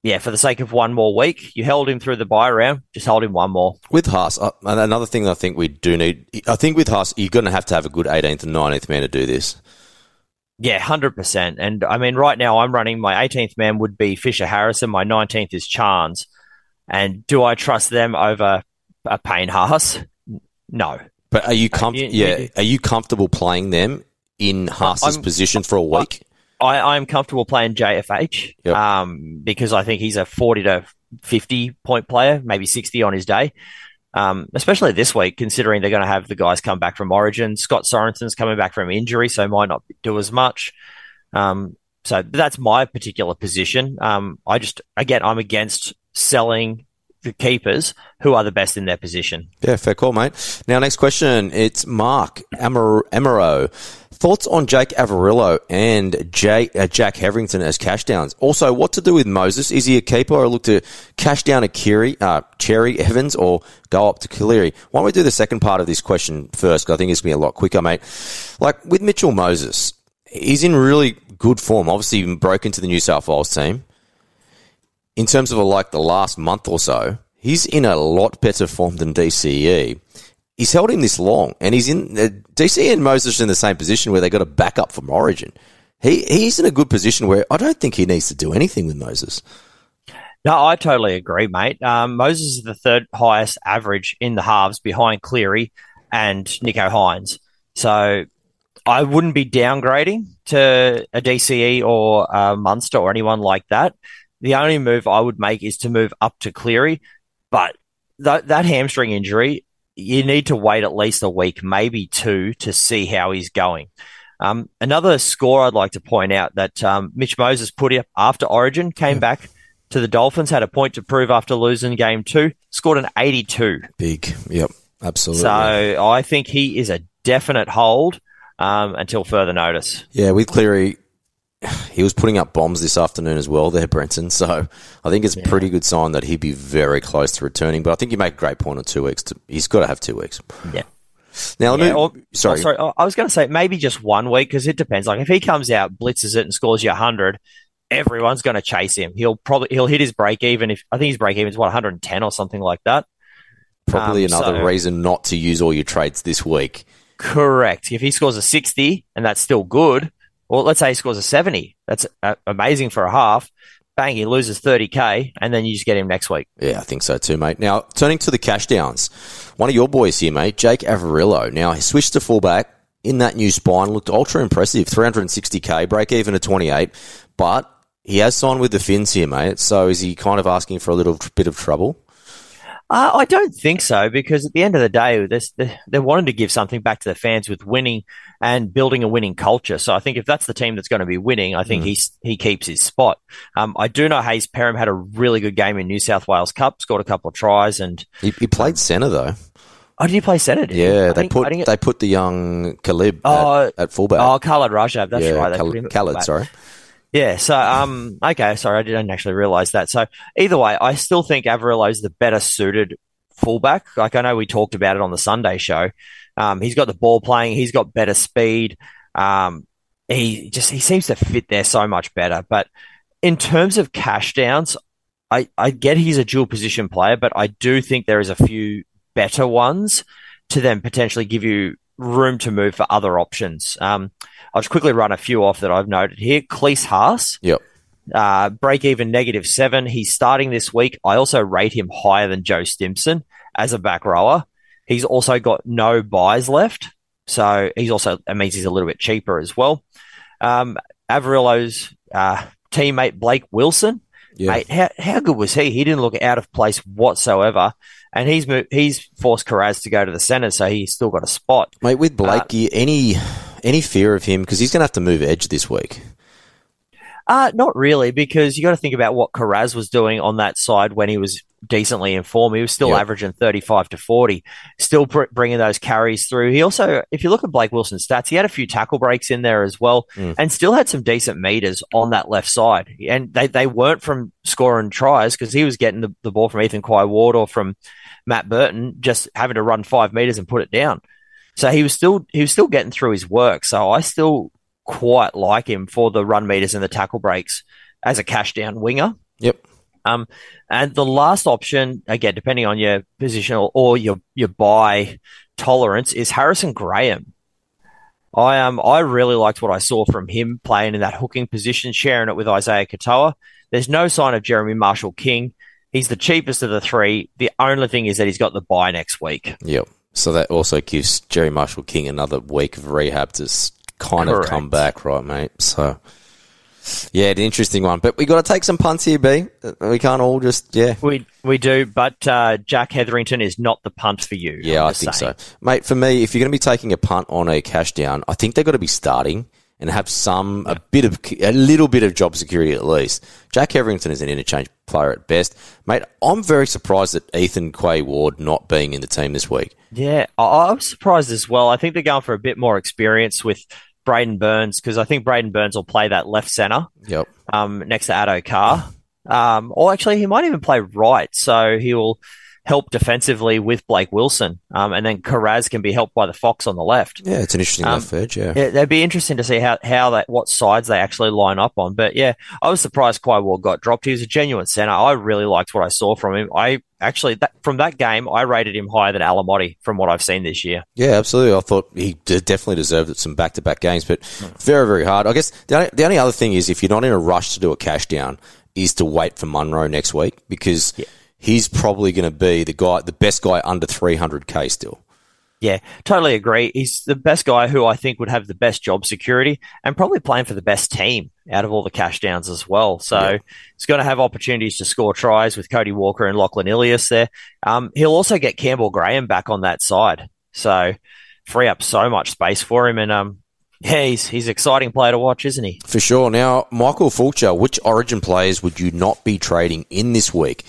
yeah, for the sake of one more week, you held him through the buy round, just hold him one more. With Haas, uh, another thing I think we do need, I think with Haas, you're going to have to have a good 18th and 19th man to do this. Yeah, hundred percent. And I mean, right now I'm running my 18th man would be Fisher Harrison. My 19th is Chance. And do I trust them over a Payne Haas? No. But are you com- you- yeah, you- are you comfortable playing them in Haas's I'm- position for a week? I, I'm comfortable playing JFH Yep. um, because I think he's a 40 to 50 point player, maybe 60 on his day. Um, especially this week, considering they're going to have the guys come back from Origin. Scott Sorensen's coming back from injury, so might not do as much. Um, so that's my particular position. Um, I just, again, I'm against selling the keepers who are the best in their position. Yeah, fair call, mate. Now, next question. It's Mark Amar- Amaro. Thoughts on Jake Averillo and uh, Jack Hetherington as cash downs? Also, what to do with Moses? Is he a keeper or look to cash down a Kiri, uh, Cherry Evans or go up to Cleary? Why don't we do the second part of this question first? 'cause I think it's going to be a lot quicker, mate. Like with Mitchell Moses, he's in really good form. Obviously, broke into the New South Wales team in terms of like the last month or so, he's in a lot better form than DCE. He's held him this long, and he's in uh, DCE and Moses in the same position where they got a backup from Origin. He he's in a good position where I don't think he needs to do anything with Moses. No, I totally agree, mate. Um, Moses is the third highest average in the halves behind Cleary and Nicho Hynes. So I wouldn't be downgrading to a DCE or a Munster or anyone like that. The only move I would make is to move up to Cleary. But th- that hamstring injury, you need to wait at least a week, maybe two, to see how he's going. Um, another score I'd like to point out that um, Mitch Moses put up after Origin, came back to the Dolphins, had a point to prove after losing game two, scored an 82. Big, yep, absolutely. So I think he is a definite hold um, until further notice. yeah, with Cleary, he was putting up bombs this afternoon as well there, Brenton. So I think it's a pretty good sign that he'd be very close to returning. But I think you make a great point on two weeks. To, he's got to have two weeks. Yeah. Now, let Yeah, me, or- sorry. Oh, sorry. I I was going to say maybe just one week because it depends. Like if he comes out, blitzes it, and scores you 100, everyone's going to chase him. He'll probably he'll hit his break even. If I think his break even is what 110 or something like that. Probably Um, another so- reason not to use all your trades this week. Correct. If he scores a 60 and that's still good, well, let's say he scores a 70, that's uh, amazing for a half. Bang, he loses 30k, and then you just get him next week. Yeah, I think so too, mate. Now, turning to the cash downs, one of your boys here, mate, Jake Averillo. Now, he switched to fullback in that new spine, looked ultra impressive, 360k, break even at 28, but he has signed with the Finns here, mate. So is he kind of asking for a little bit of trouble? Uh, I don't think so because at the end of the day, they, they wanted to give something back to the fans with winning and building a winning culture. So I think if that's the team that's going to be winning, I think he's, he keeps his spot. Um, I do know Hayes Perham had a really good game in New South Wales Cup, scored a couple of tries, and He, he played centre though. oh, did he play centre? did? Yeah, I they think- put I it- they put the young Khalib Oh, at, at fullback. oh, Khalid Rajab, that's yeah, right. They Khal- put him at Khalid, sorry. Yeah, so um, okay, sorry, I didn't actually realize that. So either way, I still think Averillo is the better suited fullback. Like I know we talked about it on the Sunday show. Um, he's got the ball playing. He's got better speed. Um, he just he seems to fit there so much better. But in terms of cash downs, I I get he's a dual position player, but I do think there is a few better ones to then potentially give you room to move for other options. Um, I'll just quickly run a few off that I've noted here. Klese Haas, Yep. uh, break even negative seven. He's starting this week. I also rate him higher than Joe Stimson as a back rower. He's also got no buys left. So he's also, that means he's a little bit cheaper as well. Um, Averillo's uh, teammate Blake Wilson, Yeah. mate, how, how good was he? He didn't look out of place whatsoever. And he's he's forced Kiraz to go to the centre, so he's still got a spot. Mate, with Uh, Blakey, any any fear of him because he's going to have to move edge this week. Uh, not really, because you got to think about what Kiraz was doing on that side when he was decently in form. He was still Yep. averaging 35 to 40, still br- bringing those carries through. He also, if you look at Blake Wilson's stats, he had a few tackle breaks in there as well Mm. and still had some decent meters on that left side. And they, they weren't from scoring tries because he was getting the, the ball from Ethan Quai Ward or from Matt Burton, just having to run five meters and put it down. So he was still he was still getting through his work. So I still quite like him for the run meters and the tackle breaks as a cash down winger. Yep. Um, and the last option, again, depending on your positional or your your buy tolerance, is Harrison Graham. I um I really liked what I saw from him playing in that hooking position, sharing it with Isaiah Katoa. There's no sign of Jeremy Marshall King. He's the cheapest of the three. The only thing is that he's got the buy next week. Yep. So that also gives Jerry Marshall King another week of rehab to kind of come back, right, mate? So, yeah, an interesting one. But we got to take some punts here, B. We can't all just, yeah. We we do, but uh, Jack Hetherington is not the punt for you. Yeah, I think saying. so. Mate, for me, if you're going to be taking a punt on a cash down, I think they've got to be starting and have some, a bit of, a little bit of job security at least. Jack Hetherington is an interchange player at best. Mate, I'm very surprised at Ethan Quai Ward not being in the team this week. Yeah, I, I was surprised as well. I think they're going for a bit more experience with Braidon Burns because I think Braidon Burns will play that left center Yep. um, next to Addo Carr. Um, or actually, he might even play right, so he will help defensively with Blake Wilson. Um, and then Kiraz can be helped by the Fox on the left. Yeah, it's an interesting Um, left edge, yeah. Yeah, it'd be interesting to see how, how that what sides they actually line up on. But yeah, I was surprised Quai Ward got dropped. He was a genuine center. I really liked what I saw from him. I actually that, from that game I rated him higher than Alamoti from what I've seen this year. Yeah, absolutely. I thought he d- definitely deserved some back to back games, but very, very hard. I guess the only, the only other thing is if you're not in a rush to do a cash down, is to wait for Munro next week because he's probably going to be the guy, the best guy under 300k still. Yeah, totally agree. He's the best guy who I think would have the best job security and probably playing for the best team out of all the cash downs as well. So Yeah. he's going to have opportunities to score tries with Cody Walker and Lachlan Ilias there. Um, he'll also get Campbell Graham back on that side. So free up so much space for him. And um, yeah, he's, he's an exciting player to watch, isn't he? For sure. Now, Michael Fulcher, which Origin players would you not be trading in this week?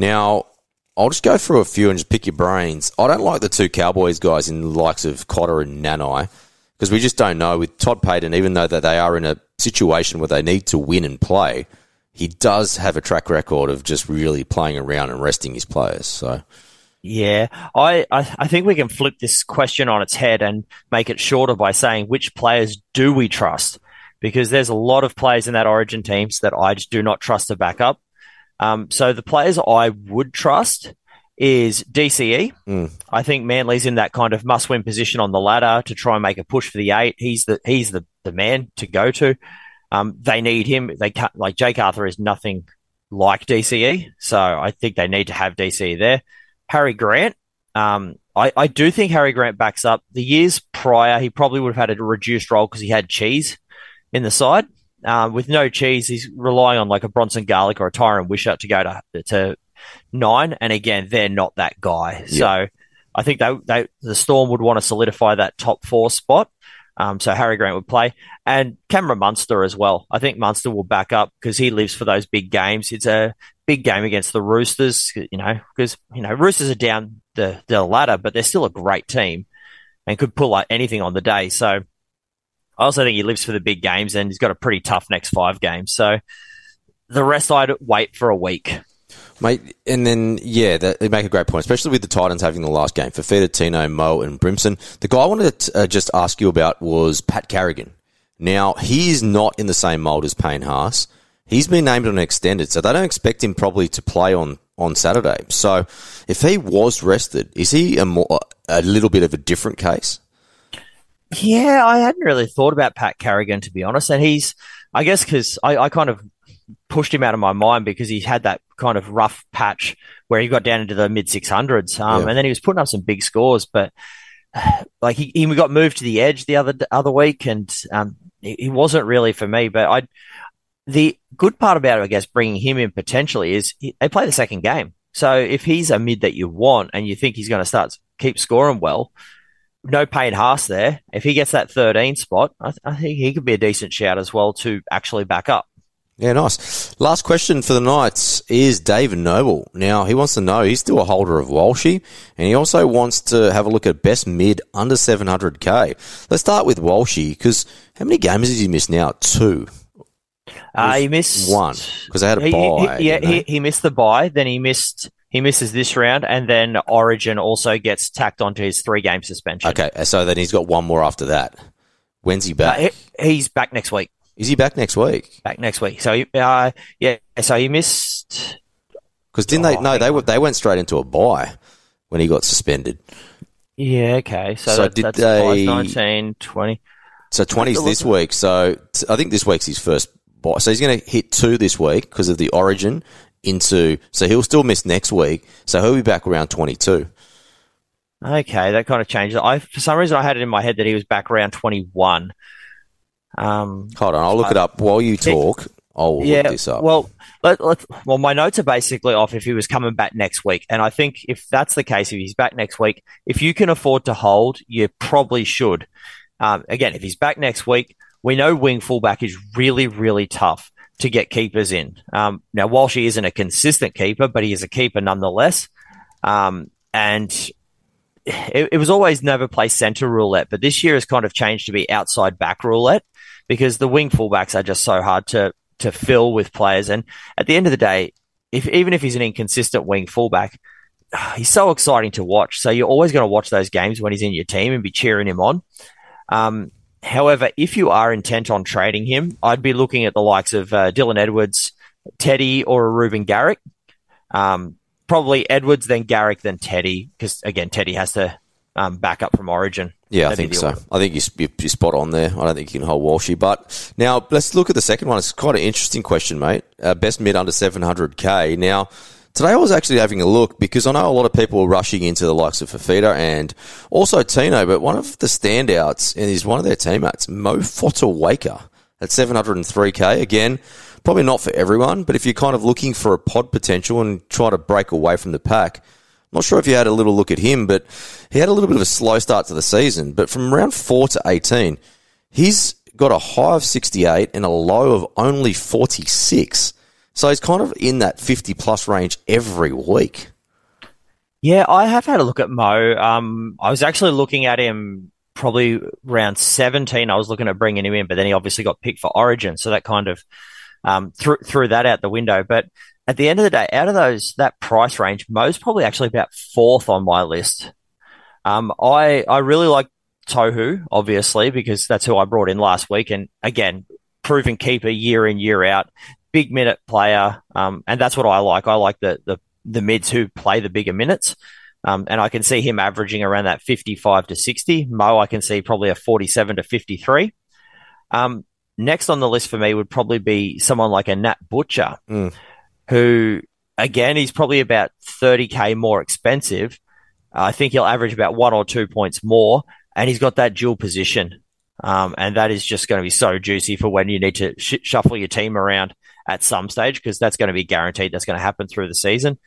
Now, I'll just go through a few and just pick your brains. I don't like the two Cowboys guys in the likes of Cotter and Nanai because we just don't know. With Todd Payten, even though that they are in a situation where they need to win and play, he does have a track record of just really playing around and resting his players. So, Yeah, I, I, I think we can flip this question on its head and make it shorter by saying which players do we trust? Because there's a lot of players in that Origin teams that I just do not trust to back up. Um, so the players I would trust is DCE. Mm. I think Manly's in that kind of must-win position on the ladder to try and make a push for the eight. He's the he's the the man to go to. Um, they need him. They can't, like Jake Arthur is nothing like DCE, so I think they need to have DCE there. Harry Grant. Um, I, I do think Harry Grant backs up. The years prior, he probably would have had a reduced role because he had cheese in the side. Um, with no cheese, he's relying on like a Bronson Garlick or a Tyron Wishart to go to to nine. And again, they're not that guy. So I think they, they the Storm would want to solidify that top four spot. Um, so Harry Grant would play and Cameron Munster as well. I think Munster will back up because he lives for those big games. It's a big game against the Roosters, you know, because, you know, Roosters are down the, the ladder, but they're still a great team and could pull out anything on the day. So I also think he lives for the big games and he's got a pretty tough next five games. So the rest I'd wait for a week. Mate, and then, yeah, that, they make a great point, especially with the Titans having the last game. Fifita, Tino, Mo, and Brimson. The guy I wanted to uh, just ask you about was Pat Carrigan. Now, he is not in the same mould as Payne Haas. He's been named on extended, so they don't expect him probably to play on, on Saturday. So, if he was rested, is he a, more, a little bit of a different case? Yeah, I hadn't really thought about Pat Carrigan to be honest, and he's, I guess, because I, I kind of pushed him out of my mind because he had that kind of rough patch where he got down into the mid six hundreds, um, Yeah. and then he was putting up some big scores, but like he, he got moved to the edge the other other week, and um, he, he wasn't really for me. But I, the good part about it, I guess, bringing him in potentially is he, they play the second game. So if he's a mid that you want and you think he's going to start keep scoring well, no Payne Haas there. If he gets that 13 spot, I, th- I think he could be a decent shout as well to actually back up. Yeah, nice. Last question for the Knights is David Noble. Now, he wants to know, he's still a holder of Walshy, and he also wants to have a look at best mid under 700k. Let's start with Walshy, because how many games has he missed now? Two. Uh, he missed One, because they had a He- bye. he- yeah, he, he missed the bye. Then he missed. He misses this round, and then Origin also gets tacked onto his three-game suspension. Okay, so then he's got one more after that. When's he Uh, back? he- he's back next week. is he back next week? Back next week. So, uh, yeah. So he missed. Because didn't they? Oh, No, they were, they went straight into a bye when he got suspended. Yeah. Okay. So, So that, did that's they- 19, 20. So 20's this week. So I think this week's his first bye. So he's going to hit two this week because of the origin into. So he'll still miss next week. So he'll be back around 22. Okay, that kind of changes. I for some reason I had it in my head that he was back around twenty-one. Um, Hold on, I'll look it up while you talk. I'll yeah. look this up. Well, let, let, well, my notes are basically off if he was coming back next week, and I think if that's the case, if he's back next week, if you can afford to hold, you probably should. Um, again, if he's back next week, we know wing fullback is really, really tough to get keepers in. Um, now, Walshy isn't a consistent keeper, but he is a keeper nonetheless. Um, and it, it was always never play center roulette, but this year has kind of changed to be outside back roulette because the wing fullbacks are just so hard to to fill with players. And at the end of the day, if even if he's an inconsistent wing fullback, he's so exciting to watch. So you're always going to watch those games when he's in your team and be cheering him on. Um, however, if you are intent on trading him, I'd be looking at the likes of uh, Dylan Edwards, Teddy, or Reuben Garrick. Um, probably Edwards, then Garrick, then Teddy, because again, Teddy has to um, back up from Origin. Yeah, I That'd be think so. order. I think you're, you're spot on there. I don't think you can hold Walshy. But now let's look at the second one. It's quite an interesting question, mate. Uh, best mid under 700k. Now, today I was actually having a look because I know a lot of people were rushing into the likes of Fifita and also Tino, but one of the standouts is one of their teammates, Mo Fotuaika, at 703k. Again, probably not for everyone, but if you're kind of looking for a pod potential and try to break away from the pack, not sure if you had a little look at him, but he had a little bit of a slow start to the season. But from round four to 18, he's got a high of 68 and a low of only 46. So he's kind of in that 50 plus range every week. Yeah, I have had a look at Mo. Um, I was actually looking at him probably around 17. I was looking at bringing him in, but then he obviously got picked for Origin. So that kind of um, threw, threw that out the window. But at the end of the day, out of those, that price range, Mo's probably actually about fourth on my list. Um, I, I really like Tohu, obviously, because that's who I brought in last week. And again, proven keeper year in, year out, big minute player. Um, and that's what I like. I like the, the, the mids who play the bigger minutes. Um, and I can see him averaging around that 55 to 60. Mo, I can see probably a 47 to 53. Um, next on the list for me would probably be someone like a Nat Butcher, Mm. who, again, he's probably about 30K more expensive. I think he'll average about one or two points more, and he's got that dual position. Um, and that is just going to be so juicy for when you need to sh- shuffle your team around at some stage because that's going to be guaranteed. That's going to happen through the season.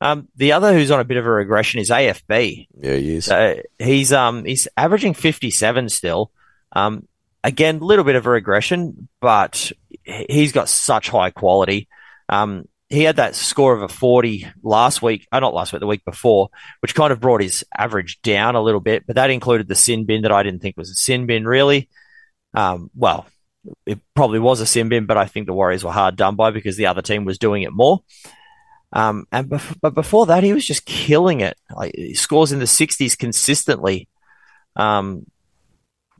Um, the other who's on a bit of a regression is AFB. Yeah, he is. So he's um he's averaging 57 still. Um, again, a little bit of a regression, but he's got such high quality. Um, he had that score of a 40 last week, oh, not last week, the week before, which kind of brought his average down a little bit, but that included the sin bin that I didn't think was a sin bin, really. Um, well, it probably was a sin bin, but I think the Warriors were hard done by because the other team was doing it more. Um, and bef- but before that, he was just killing it. Like he scores in the 60s consistently. Um,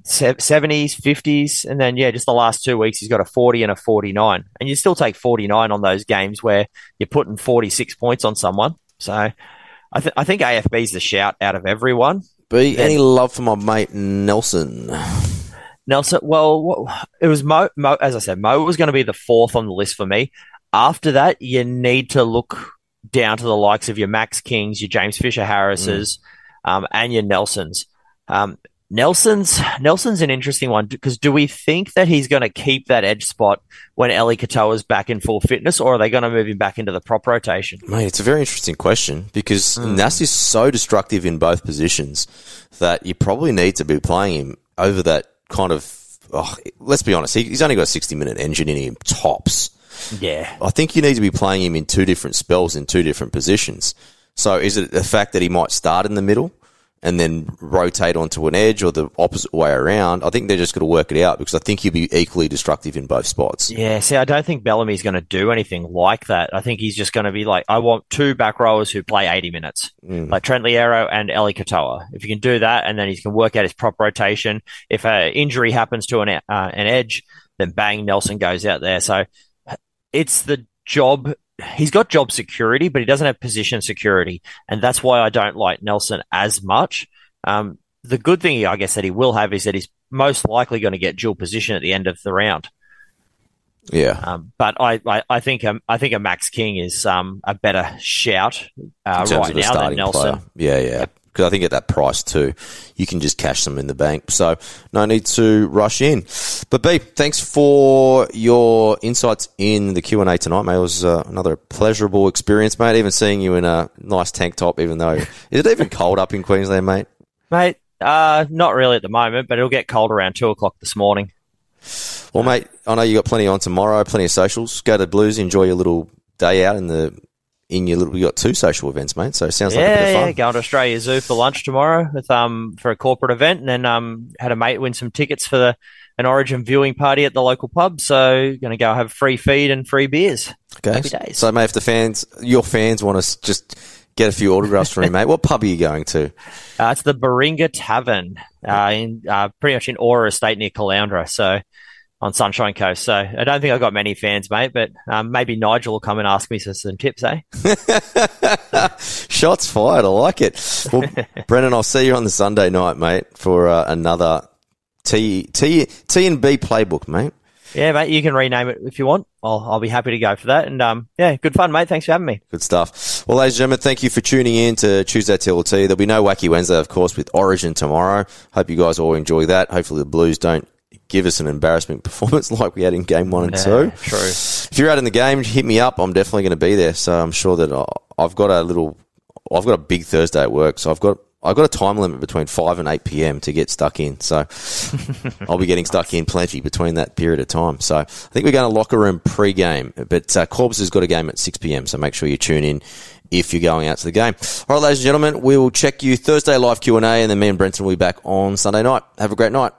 se- 70s, 50s, and then yeah, just the last two weeks he's got a 40 and a 49. And you still take 49 on those games where you're putting 46 points on someone. So I, th- I think AFB's the shout out of everyone. B, any love for my mate Nelson? Nelson, well, it was Mo, Mo. As I said, Mo was going to be the fourth on the list for me. After that, you need to look down to the likes of your Max Kings, your James Fisher Harrises, um, and your Nelsons. Um, Nelson's Nelson's an interesting one because do we think that he's going to keep that edge spot when Eli Katoa is back in full fitness, or are they going to move him back into the prop rotation? Mate, it's a very interesting question because Nass is so destructive in both positions that you probably need to be playing him over that kind of. Oh, let's be honest, he, he's only got a 60 minute engine in him, tops. Yeah. I think you need to be playing him in two different spells in two different positions. So is it the fact that he might start in the middle and then rotate onto an edge or the opposite way around? I think they're just going to work it out because I think he'll be equally destructive in both spots. Yeah, see, I don't think Bellamy's going to do anything like that. I think he's just going to be like, I want two back rowers who play 80 minutes, like Trent Loiero and Eli Katoa. If you can do that, and then he can work out his prop rotation. If an injury happens to an, uh, an edge, then bang, Nelson goes out there. So it's the job. He's got job security, but he doesn't have position security. And that's why I don't like Nelson as much. Um, the good thing, I guess, that he will have is that he's most likely going to get dual position at the end of the round. Yeah. Um, but I, I, I think um, I think a Max King is um, a better shout uh, right now than Nelson. player. Yeah, yeah. Because I think at that price too, you can just cash them in the bank. So no need to rush in. But B, thanks for your insights in the Q and A tonight, mate. It was uh, another pleasurable experience, mate. Even seeing you in a nice tank top, even though is it even cold up in Queensland, mate? Mate, uh, not really at the moment, but it'll get cold around two o'clock this morning. Well, mate, I know you got plenty on tomorrow, plenty of socials. Go to Blues, enjoy your little day out in the in your little. We got two social events, mate. So it sounds like a bit yeah, of fun. yeah, going to Australia Zoo for lunch tomorrow with um for a corporate event, and then um had a mate win some tickets for the an Origin viewing party at the local pub. So going to go have free feed and free beers. Okay. Happy days. So, mate, if the fans, your fans, want to just get a few autographs from you, mate, what pub are you going to? Uh, it's the Baringa Tavern uh, in uh, pretty much in Aura Estate near Caloundra, so on Sunshine Coast. So I don't think I've got many fans, mate, but um, maybe Nigel will come and ask me for some tips, eh? Shots fired. I like it. Well, Brenton, I'll see you on the Sunday night, mate, for uh, another T T T and B playbook, mate. Yeah, mate, you can rename it if you want. I'll, I'll be happy to go for that. And um, yeah, good fun, mate. Thanks for having me. Good stuff. Well, ladies and gentlemen, thank you for tuning in to Tuesday TLT. There'll be no Wacky Wednesday, of course, with Origin tomorrow. Hope you guys all enjoy that. Hopefully, the Blues don't give us an embarrassing performance like we had in game one and two. True. If you're out in the game, hit me up. I'm definitely going to be there. So I'm sure that I've got a little, I've got a big Thursday at work. So I've got, I've got a time limit between 5 and 8 p.m. to get stuck in. So I'll be getting stuck in plenty between that period of time. So I think we're going to locker room pre-game, but uh, Corbs has got a game at 6 p.m. So make sure you tune in if you're going out to the game. All right, ladies and gentlemen, we will check you Thursday live Q&A and then me and Brenton will be back on Sunday night. Have a great night.